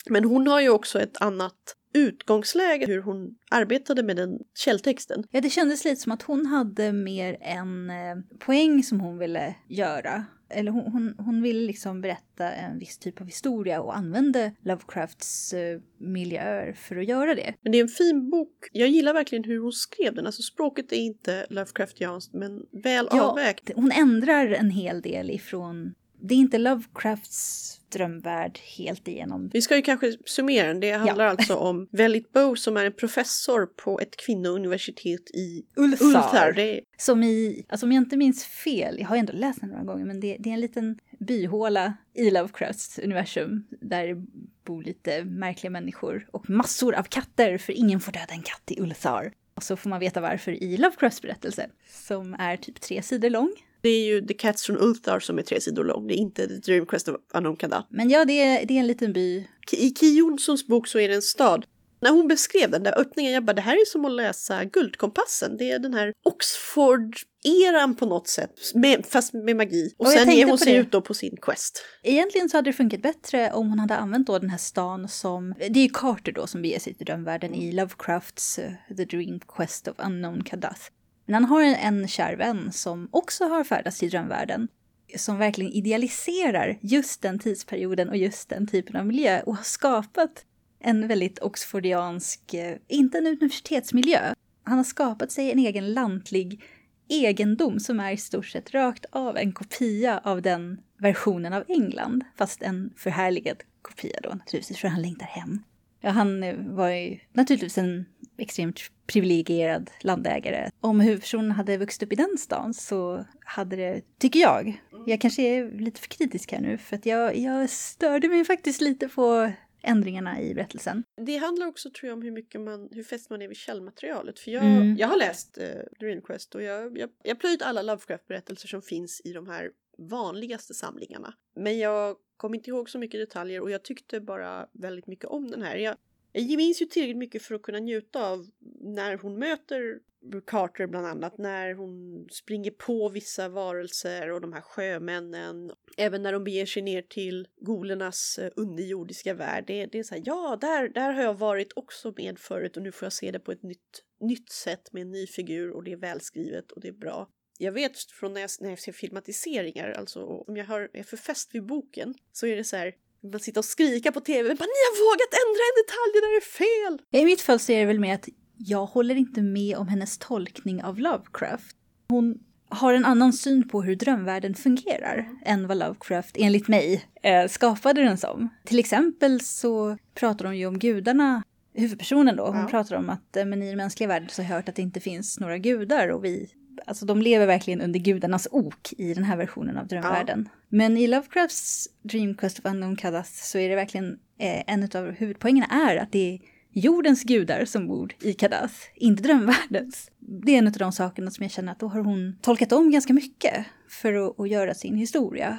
Men hon har ju också ett annat utgångsläge hur hon arbetade med den källtexten. Ja, det kändes lite som att hon hade mer en eh, poäng som hon ville göra. Eller hon, hon, hon ville liksom berätta en viss typ av historia och använde Lovecrafts eh, miljöer för att göra det. Men det är en fin bok. Jag gillar verkligen hur hon skrev den. Alltså språket är inte Lovecraftianskt men väl Ja, avvägt. Hon ändrar en hel del ifrån det är inte Lovecrafts drömvärld helt igenom. Vi ska ju kanske summera den. Det handlar alltså om Vellit Bow som är en professor på ett kvinnouniversitet i Ulthar. Det är Som i, alltså om jag inte minns fel, jag har ändå läst den några gånger, men det, det är en liten byhåla i Lovecrafts universum där det bor lite märkliga människor och massor av katter, för ingen får döda en katt i Ulthar. Och så får man veta varför i Lovecrafts berättelse, som är typ tre sidor lång. Det är ju The Cats från Ulthar som är tre sidor lång, det är inte The Dream Quest of Unknown Kanda. Men ja, det är, det är en liten by. I Ki Jonssons bok så är det en stad. När hon beskrev den där öppningen, jag bara det här är som att läsa Guldkompassen. Det är den här Oxford-eran på något sätt, med, fast med magi. Och, Och sen ger hon sig det. ut då på sin quest. Egentligen så hade det funkat bättre om hon hade använt då den här stan som... Det är ju Carter då som beger sig till drömvärlden i Lovecrafts eh, The Dream Quest of Unknown Kadath. Men han har en, en kär vän som också har färdats till drömvärlden. Som verkligen idealiserar just den tidsperioden och just den typen av miljö och har skapat en väldigt oxfordiansk, eh, inte en universitetsmiljö. Han har skapat sig en egen lantlig egendom som är i stort sett rakt av en kopia av den versionen av England, fast en förhärligad kopia då naturligtvis, för han längtar hem. Ja, han eh, var ju naturligtvis en extremt privilegierad landägare. Om huvudpersonen hade vuxit upp i den stan så hade det, tycker jag, jag kanske är lite för kritisk här nu, för att jag, jag störde mig faktiskt lite på ändringarna i berättelsen. Det handlar också tror jag om hur mycket man, hur fäst man är vid källmaterialet. För jag, Mm. jag har läst eh, Dream Quest och jag, jag, jag plöjt alla Lovecraft-berättelser som finns i de här vanligaste samlingarna. Men jag kom inte ihåg så mycket detaljer och jag tyckte bara väldigt mycket om den här. Jag, jag minns ju tillräckligt mycket för att kunna njuta av när hon möter Carter bland annat, när hon springer på vissa varelser och de här sjömännen. Även när de beger sig ner till golernas eh, underjordiska värld. Det, det är så här, ja, där, där har jag varit också med förut och nu får jag se det på ett nytt, nytt sätt med en ny figur och det är välskrivet och det är bra. Jag vet från när jag, när jag ser filmatiseringar, alltså om jag har, är för fäst vid boken, så är det så här, man sitter och skrika på tv, bara ni har vågat ändra en detalj, det där är fel! I mitt fall så är det väl med att jag håller inte med om hennes tolkning av Lovecraft. Hon har en annan syn på hur drömvärlden fungerar än vad Lovecraft, enligt mig, eh, skapade den som. Till exempel så pratar de ju om gudarna, huvudpersonen då, hon Ja. pratar om att eh, men i den mänskliga världen så har jag hört att det inte finns några gudar och vi Alltså de lever verkligen under gudarnas ok i den här versionen av drömvärlden. Men i Lovecrafts Dream Quest of Unknown Kadath så är det verkligen eh, en av huvudpoängerna är att det är jordens gudar som bor i Kadath, inte drömvärldens. Det är en av de sakerna som jag känner att då har hon tolkat om ganska mycket för att, att göra sin historia.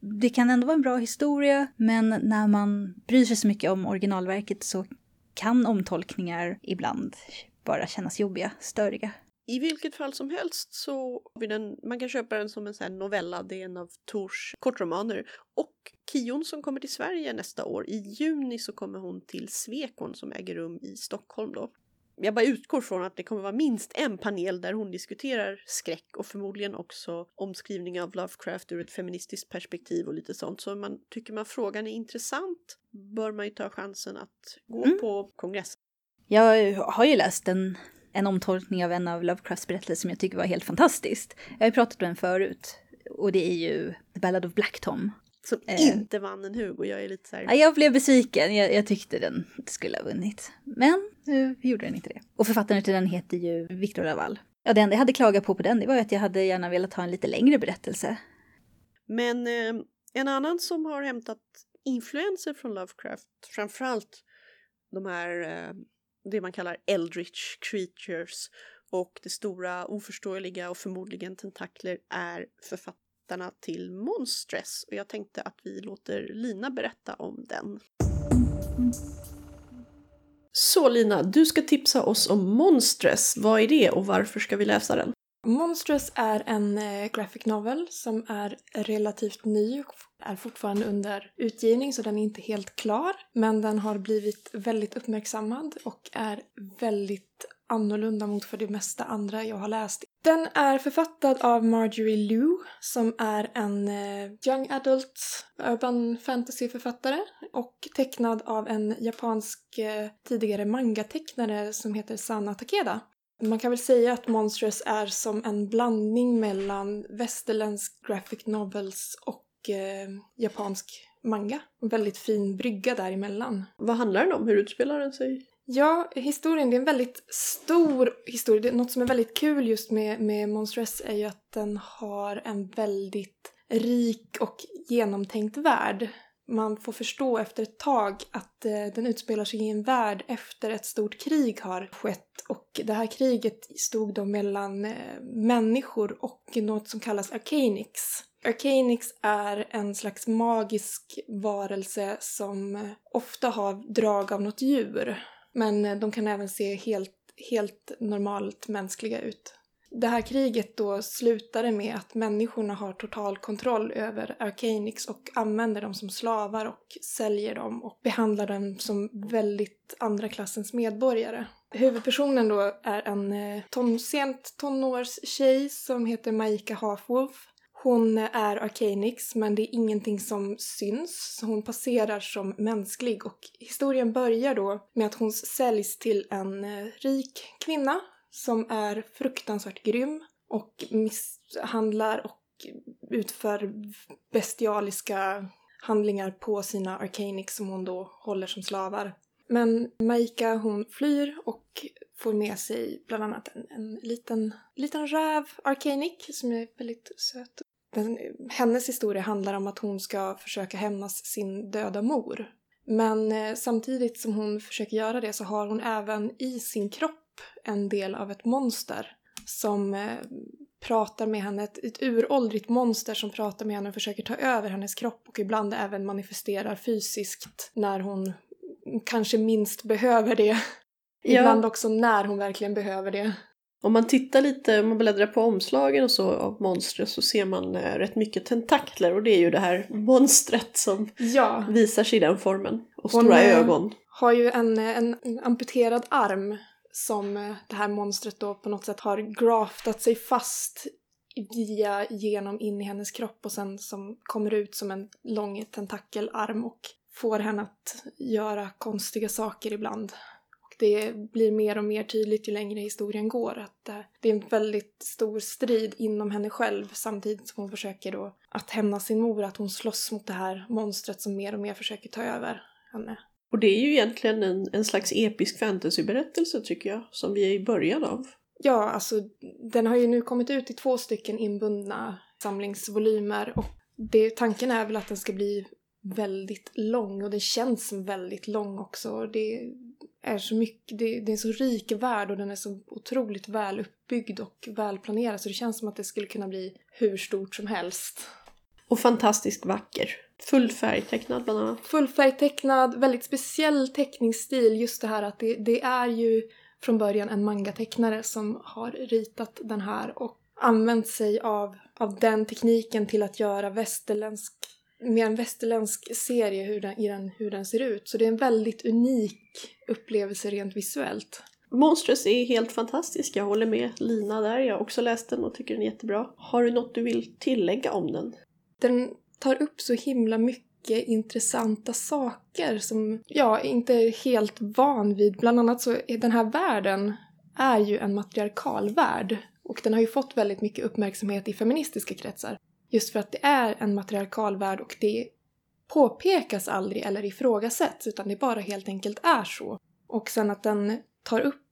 Det kan ändå vara en bra historia, men när man bryr sig så mycket om originalverket så kan omtolkningar ibland bara kännas jobbiga, störiga. I vilket fall som helst så den, man kan köpa den som en sån novella, det är en av Tors kortromaner. Och Kion som kommer till Sverige nästa år, i juni så kommer hon till Svekon som äger rum i Stockholm då. Jag bara utgår från att det kommer vara minst en panel där hon diskuterar skräck och förmodligen också omskrivning av Lovecraft ur ett feministiskt perspektiv och lite sånt. Så om man tycker man frågan är intressant bör man ju ta chansen att gå Mm. på kongressen. Jag har ju läst en, en omtolkning av en av Lovecrafts berättelser som jag tycker var helt fantastiskt. Jag har ju pratat om den förut. Och det är ju The Ballad of Black Tom. Som Eh. inte vann en Hugo. Jag är lite så här... Ja, jag blev besviken. Jag, jag tyckte den skulle ha vunnit. Men nu gjorde den inte det. Och författaren till den heter ju Victor Laval. Ja, det enda jag hade klagat på på den det var ju att jag hade gärna velat ha en lite längre berättelse. Men eh, en annan som har hämtat influenser från Lovecraft, framförallt de här, eh, det man kallar eldritch creatures och det stora oförståeliga och förmodligen tentakler är författarna till Monstress. Och jag tänkte att vi låter Lina berätta om den. Så Lina, du ska tipsa oss om Monstress. Vad är det och varför ska vi läsa den? Monstrous är en eh, graphic novel som är relativt ny och är fortfarande under utgivning så den är inte helt klar. Men den har blivit väldigt uppmärksammad och är väldigt annorlunda mot för det mesta andra jag har läst. Den är författad av Marjorie Liu som är en eh, young adult urban fantasy-författare och tecknad av en japansk eh, tidigare mangatecknare som heter Sana Takeda. Man kan väl säga att Monstrous är som en blandning mellan västerländsk graphic novels och eh, japansk manga. En väldigt fin brygga däremellan. Vad handlar den om? Hur utspelar den sig? Ja, historien, det är en väldigt stor historia. Det, något som är väldigt kul just med, med Monstress är ju att den har en väldigt rik och genomtänkt värld. Man får förstå efter ett tag att eh, den utspelar sig i en värld efter ett stort krig har skett och det här kriget stod då mellan eh, människor och något som kallas Arcanix. Arcanix är en slags magisk varelse som eh, ofta har drag av något djur. Men eh, de kan även se helt, helt normalt mänskliga ut. Det här kriget då slutade med att människorna har total kontroll över Arcanix och använder dem som slavar och säljer dem och behandlar dem som väldigt andra klassens medborgare. Huvudpersonen då är en eh, ton, sent tonårstjej som heter Maika Halfwolf. Hon eh, är Arcanix men det är ingenting som syns, så hon passerar som mänsklig och historien börjar då med att hon säljs till en eh, rik kvinna som är fruktansvärt grym och misshandlar och utför bestialiska handlingar på sina arcanics som hon då håller som slavar. Men Maika hon flyr och får med sig bland annat en, en liten, liten räv Arcanic som är väldigt söt. Den, hennes historia handlar om att hon ska försöka hämnas sin döda mor. Men eh, samtidigt som hon försöker göra det så har hon även i sin kropp en del av ett monster som eh, pratar med henne, ett, ett uråldrigt monster som pratar med henne och försöker ta över hennes kropp och ibland även manifesterar fysiskt när hon kanske minst behöver det. Ja. Ibland också när hon verkligen behöver det. Om man tittar lite, om man bläddrar på omslagen och så av monstret så ser man eh, rätt mycket tentakler och det är ju det här monstret som Ja, visar sig i den formen. Och Hon, stora eh, ögon. har ju en, en amputerad arm som eh, det här monstret då på något sätt har graftat sig fast via genom in i hennes kropp och sen som kommer ut som en lång tentakelarm och får henne att göra konstiga saker ibland. Och det blir mer och mer tydligt ju längre historien går att eh, det är en väldigt stor strid inom henne själv samtidigt som hon försöker då att hämna sin mor, att hon slåss mot det här monstret som mer och mer försöker ta över henne. Och det är ju egentligen en, en slags episk fantasyberättelse tycker jag, som vi är i början av. Ja, alltså den har ju nu kommit ut i två stycken inbundna samlingsvolymer och det, tanken är väl att den ska bli väldigt lång och den känns som väldigt lång också. Det är så mycket, det, det är en så rik värld och den är så otroligt väl uppbyggd och välplanerad så det känns som att det skulle kunna bli hur stort som helst. Och fantastiskt vacker. Full färgtecknad bland annat. Fullfärgtecknad, väldigt speciell teckningsstil. Just det här att det, det är ju från början en mangatecknare som har ritat den här och använt sig av, av den tekniken till att göra västerländsk, mer en västerländsk serie hur den, i den, hur den ser ut. Så det är en väldigt unik upplevelse rent visuellt. Monsters är helt fantastisk, jag håller med Lina där. Jag har också läst den och tycker den är jättebra. Har du något du vill tillägga om den? Den tar upp så himla mycket intressanta saker som jag inte är helt van vid. Bland annat så är den här världen är ju en matriarkal värld och den har ju fått väldigt mycket uppmärksamhet i feministiska kretsar. Just för att det är en matriarkal värld och det påpekas aldrig eller ifrågasätts utan det bara helt enkelt är så. Och sen att den tar upp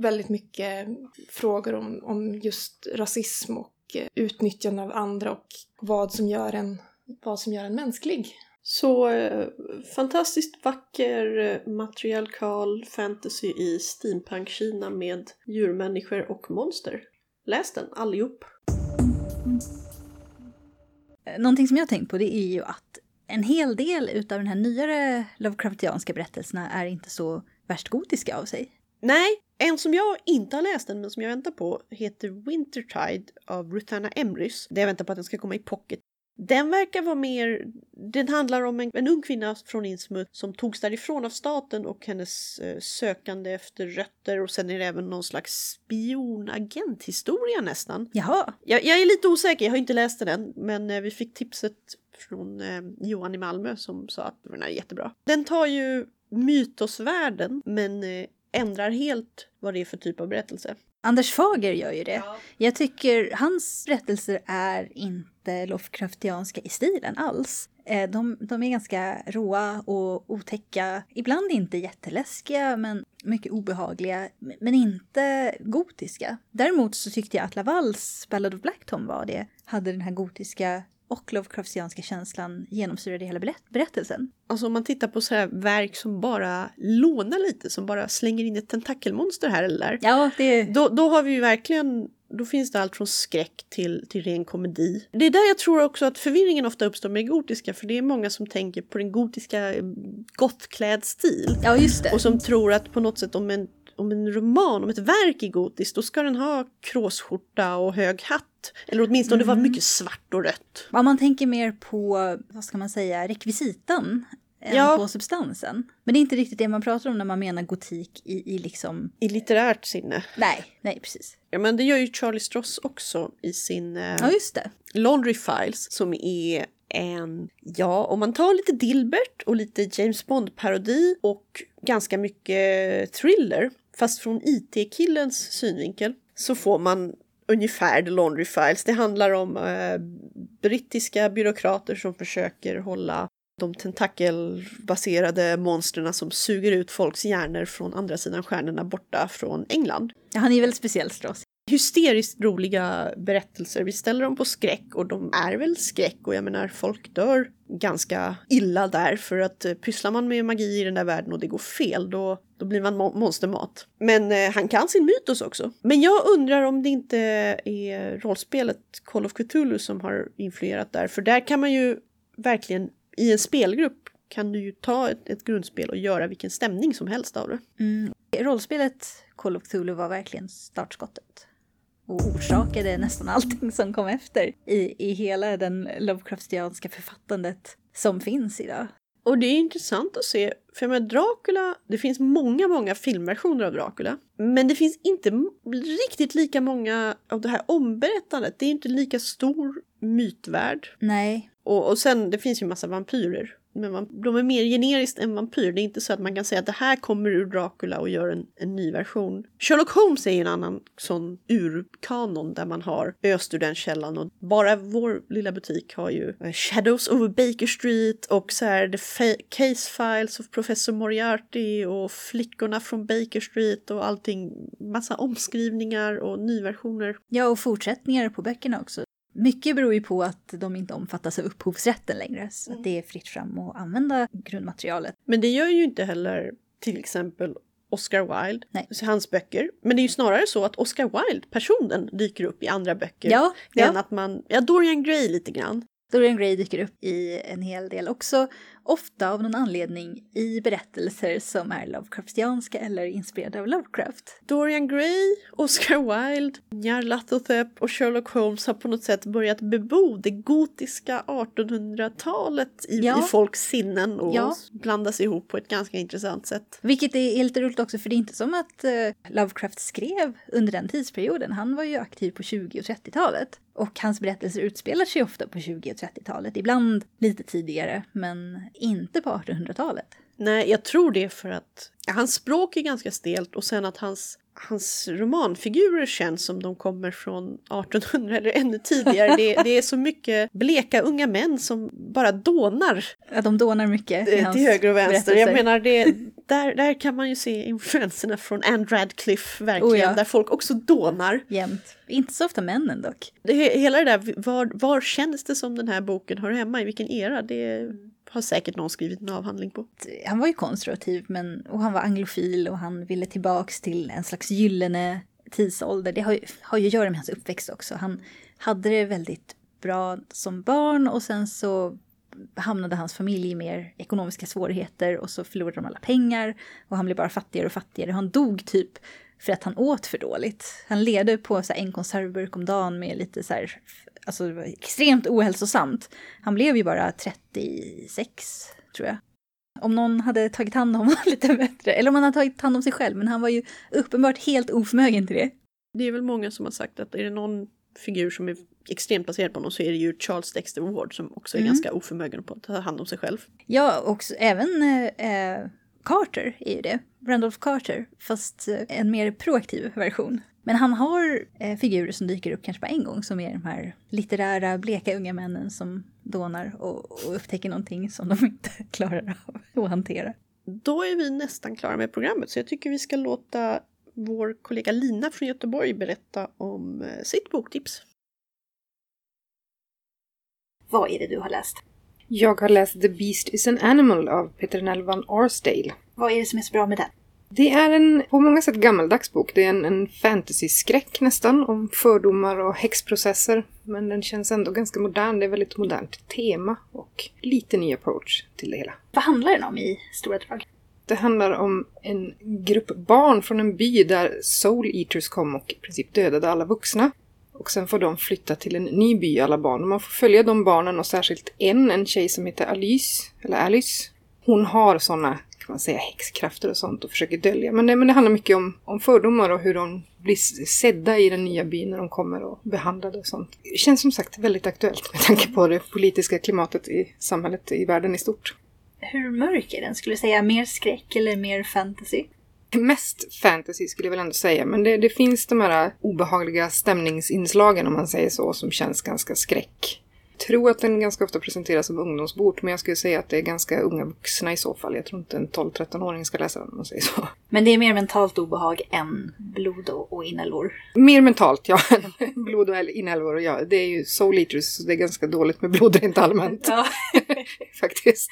väldigt mycket frågor om, om just rasism och utnyttjande av andra och vad som gör en, vad som gör en mänsklig. Så eh, fantastiskt vacker eh, matriarkal fantasy i steampunk-Kina med djurmänniskor och monster. Läs den allihop! Eh, Någonting som jag har tänkt på det är ju att en hel del utav den här nyare Lovecraftianska berättelserna är inte så värst gotiska av sig. Nej, en som jag inte har läst än men som jag väntar på heter Wintertide av Ruthana Emrys. Där jag väntar på att den ska komma i pocket. Den verkar vara mer, den handlar om en, en ung kvinna från Innsmouth som togs därifrån av staten och hennes eh, sökande efter rötter och sen är det även någon slags spionagenthistoria nästan. Jaha, Jag, jag är lite osäker, jag har inte läst den än, men eh, vi fick tipset från eh, Johan i Malmö som sa att den är jättebra. Den tar ju mytosvärlden men eh, ändrar helt vad det är för typ av berättelse. Anders Fager gör ju det. Jag tycker hans berättelser är inte Lovecraftianska i stilen alls. Eh, De, de är ganska råa och otäcka, ibland inte jätteläskiga men mycket obehagliga, men inte gotiska. Däremot så tyckte jag att Lavals Ballad of Black Tom var det, hade den här gotiska och Lovecraftianska känslan genomsyrade hela berätt- berättelsen. Alltså om man tittar på så här verk som bara lånar lite, som bara slänger in ett tentakelmonster här eller där. Ja, det... Då, då har vi ju verkligen, då finns det allt från skräck till, till ren komedi. Det är där jag tror också att förvirringen ofta uppstår med gotiska, för det är många som tänker på den gotiska eh, gottkläd stil. Ja, just det. Och som tror att på något sätt om en, om en roman, om ett verk är gotiskt, då ska den ha kråsskjorta och hög hatt. Eller åtminstone vara mycket svart och rött. Ja, man tänker mer på, vad ska man säga, rekvisitan än Ja. på substansen. Men det är inte riktigt det man pratar om när man menar gotik i, i liksom... I litterärt sinne. Nej, nej precis. Ja men det gör ju Charlie Stross också i sin eh, Ja, just det. Laundry Files som är en, ja om man tar lite Dilbert och lite James Bond-parodi och ganska mycket thriller, fast från IT-killens synvinkel, så får man ungefär The Laundry Files. Det handlar om eh, brittiska byråkrater som försöker hålla de tentakelbaserade monstren som suger ut folks hjärnor från andra sidan stjärnorna borta från England Ja, han är väldigt speciell Strauss hysteriskt roliga berättelser. Vi ställer dem på skräck och de är väl skräck och jag menar folk dör ganska illa där för att eh, pysslar man med magi i den där världen och det går fel då, då blir man mo- monstermat. Men eh, han kan sin mytos också. Men jag undrar om det inte är rollspelet Call of Cthulhu som har influerat där för där kan man ju verkligen i en spelgrupp kan du ju ta ett, ett grundspel och göra vilken stämning som helst av det. Mm. Rollspelet Call of Cthulhu var verkligen startskottet. Och orsakade nästan allting som kom efter i, i hela den Lovecraftianska författandet som finns idag. Och det är intressant att se, för med Dracula, det finns många, många filmversioner av Dracula. Men det finns inte riktigt lika många av det här omberättandet. Det är inte lika stor mytvärld. Nej, Och, och sen, det finns ju massa vampyrer. Men man, de är mer generiskt än vampyr. Det är inte så att man kan säga att det här kommer ur Dracula och gör en, en ny version. Sherlock Holmes är en annan sån urkanon där man har öst ur den källan. Och bara vår lilla butik har ju eh, Shadows over Baker Street och så här The Fa- Case Files of Professor Moriarty och Flickorna från Baker Street och allting. Massa omskrivningar och nyversioner. ja och fortsättningar på böckerna också. Mycket beror ju på att de inte omfattas av upphovsrätten längre, så att det är fritt fram att använda grundmaterialet. Men det gör ju inte heller till exempel Oscar Wilde, Nej. hans böcker. Men det är ju snarare så att Oscar Wilde, personen, dyker upp i andra böcker. Ja, Än ja. att man, ja Dorian Gray lite grann. Dorian Gray dyker upp i en hel del också, ofta av någon anledning i berättelser som är Lovecraftianska eller inspirerade av Lovecraft. Dorian Gray, Oscar Wilde, Nyarlathotep och Sherlock Holmes har på något sätt börjat bebo det gotiska 1800-talet i, Ja. i folks sinnen och Ja. blandas ihop på ett ganska intressant sätt. Vilket är är lite roligt också, för det är inte som att eh, Lovecraft skrev under den tidsperioden. Han var ju aktiv på 20 och 30-talet. Och hans berättelser utspelar sig ofta på 20 och 30-talet. Ibland lite tidigare, men inte på 1800-talet. Nej, jag tror det för att hans språk är ganska stelt och sen att hans, hans romanfigurer känns som de kommer från 1800 eller ännu tidigare. Det, det är så mycket bleka unga män som bara dånar Ja, de dånar mycket eh, till höger och vänster. Jag menar, det, där, där kan man ju se influenserna från Anne Radcliffe verkligen, Oh ja. där folk också dånar. Jämt. Inte så ofta männen dock. Det, hela det där, var, var känns det som den här boken hör hemma, i vilken era? Det har säkert någon skrivit en avhandling på. Han var ju konservativ men, och han var anglofil och han ville tillbaks till en slags gyllene tidsålder. Det har ju, har ju att göra med hans uppväxt också. Han hade det väldigt bra som barn och sen så hamnade hans familj i mer ekonomiska svårigheter och så förlorade de alla pengar och han blev bara fattigare och fattigare. Han dog typ för att han åt för dåligt. Han levde på så här en konservburk om dagen med lite så här, alltså det var extremt ohälsosamt. Han blev ju bara 36 tror jag. Om någon hade tagit hand om honom lite bättre, eller om han hade tagit hand om sig själv, men han var ju uppenbart helt oförmögen till det. Det är väl många som har sagt att är det någon figur som är extremt baserad på honom så är det ju Charles Dexter Ward som också är Mm. ganska oförmögen på att ta hand om sig själv. Ja, och även eh, Carter är ju det. Randolph Carter, fast eh, en mer proaktiv version. Men han har eh, figurer som dyker upp kanske bara en gång som är de här litterära, bleka unga männen som dånar och, och upptäcker någonting som de inte klarar av att hantera. Då är vi nästan klara med programmet så jag tycker vi ska låta vår kollega Lina från Göteborg berätta om eh, sitt boktips. Vad är det du har läst? Jag har läst The Beast is an Animal av Peter Nelvan Arsdale. Vad är det som är så bra med den? Det är en på många sätt gammaldags bok. Det är en, en fantasy-skräck nästan om fördomar och häxprocesser. Men den känns ändå ganska modern. Det är väldigt modernt tema och lite ny approach till det hela. Vad handlar den om i stora drag? Det handlar om en grupp barn från en by där Soul Eaters kom och i princip dödade alla vuxna. Och sen får de flytta till en ny by, alla barn. Och man får följa de barnen och särskilt en, en tjej som heter Alice, eller Alice. Hon har sådana, kan man säga, häxkrafter och sånt och försöker dölja. Men det, men det handlar mycket om, om fördomar och hur de blir sedda i den nya byn när de kommer och behandlade och sånt. Det känns som sagt väldigt aktuellt med tanke på det politiska klimatet i samhället, i världen i stort. Hur mörk är den? Skulle du säga mer skräck eller mer fantasy? Mest fantasy skulle jag väl ändå säga, men det, det finns de här obehagliga stämningsinslagen om man säger så, som känns ganska skräck. Jag tror att den ganska ofta presenteras som ungdomsbok, men jag skulle säga att det är ganska unga vuxna i så fall. Jag tror inte en 12-13-åring ska läsa den om man säger så. Men det är mer mentalt obehag än blod och, inälvor? Mer mentalt, ja. blod och inälvor, ja. Det är ju soul eaters, så det är ganska dåligt med blod rent allmänt. Ja. Faktiskt.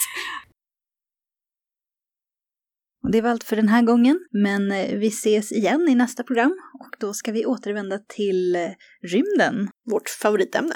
Och det var allt för den här gången, men eh, vi ses igen i nästa program och då ska vi återvända till eh, rymden. Vårt favoritämne.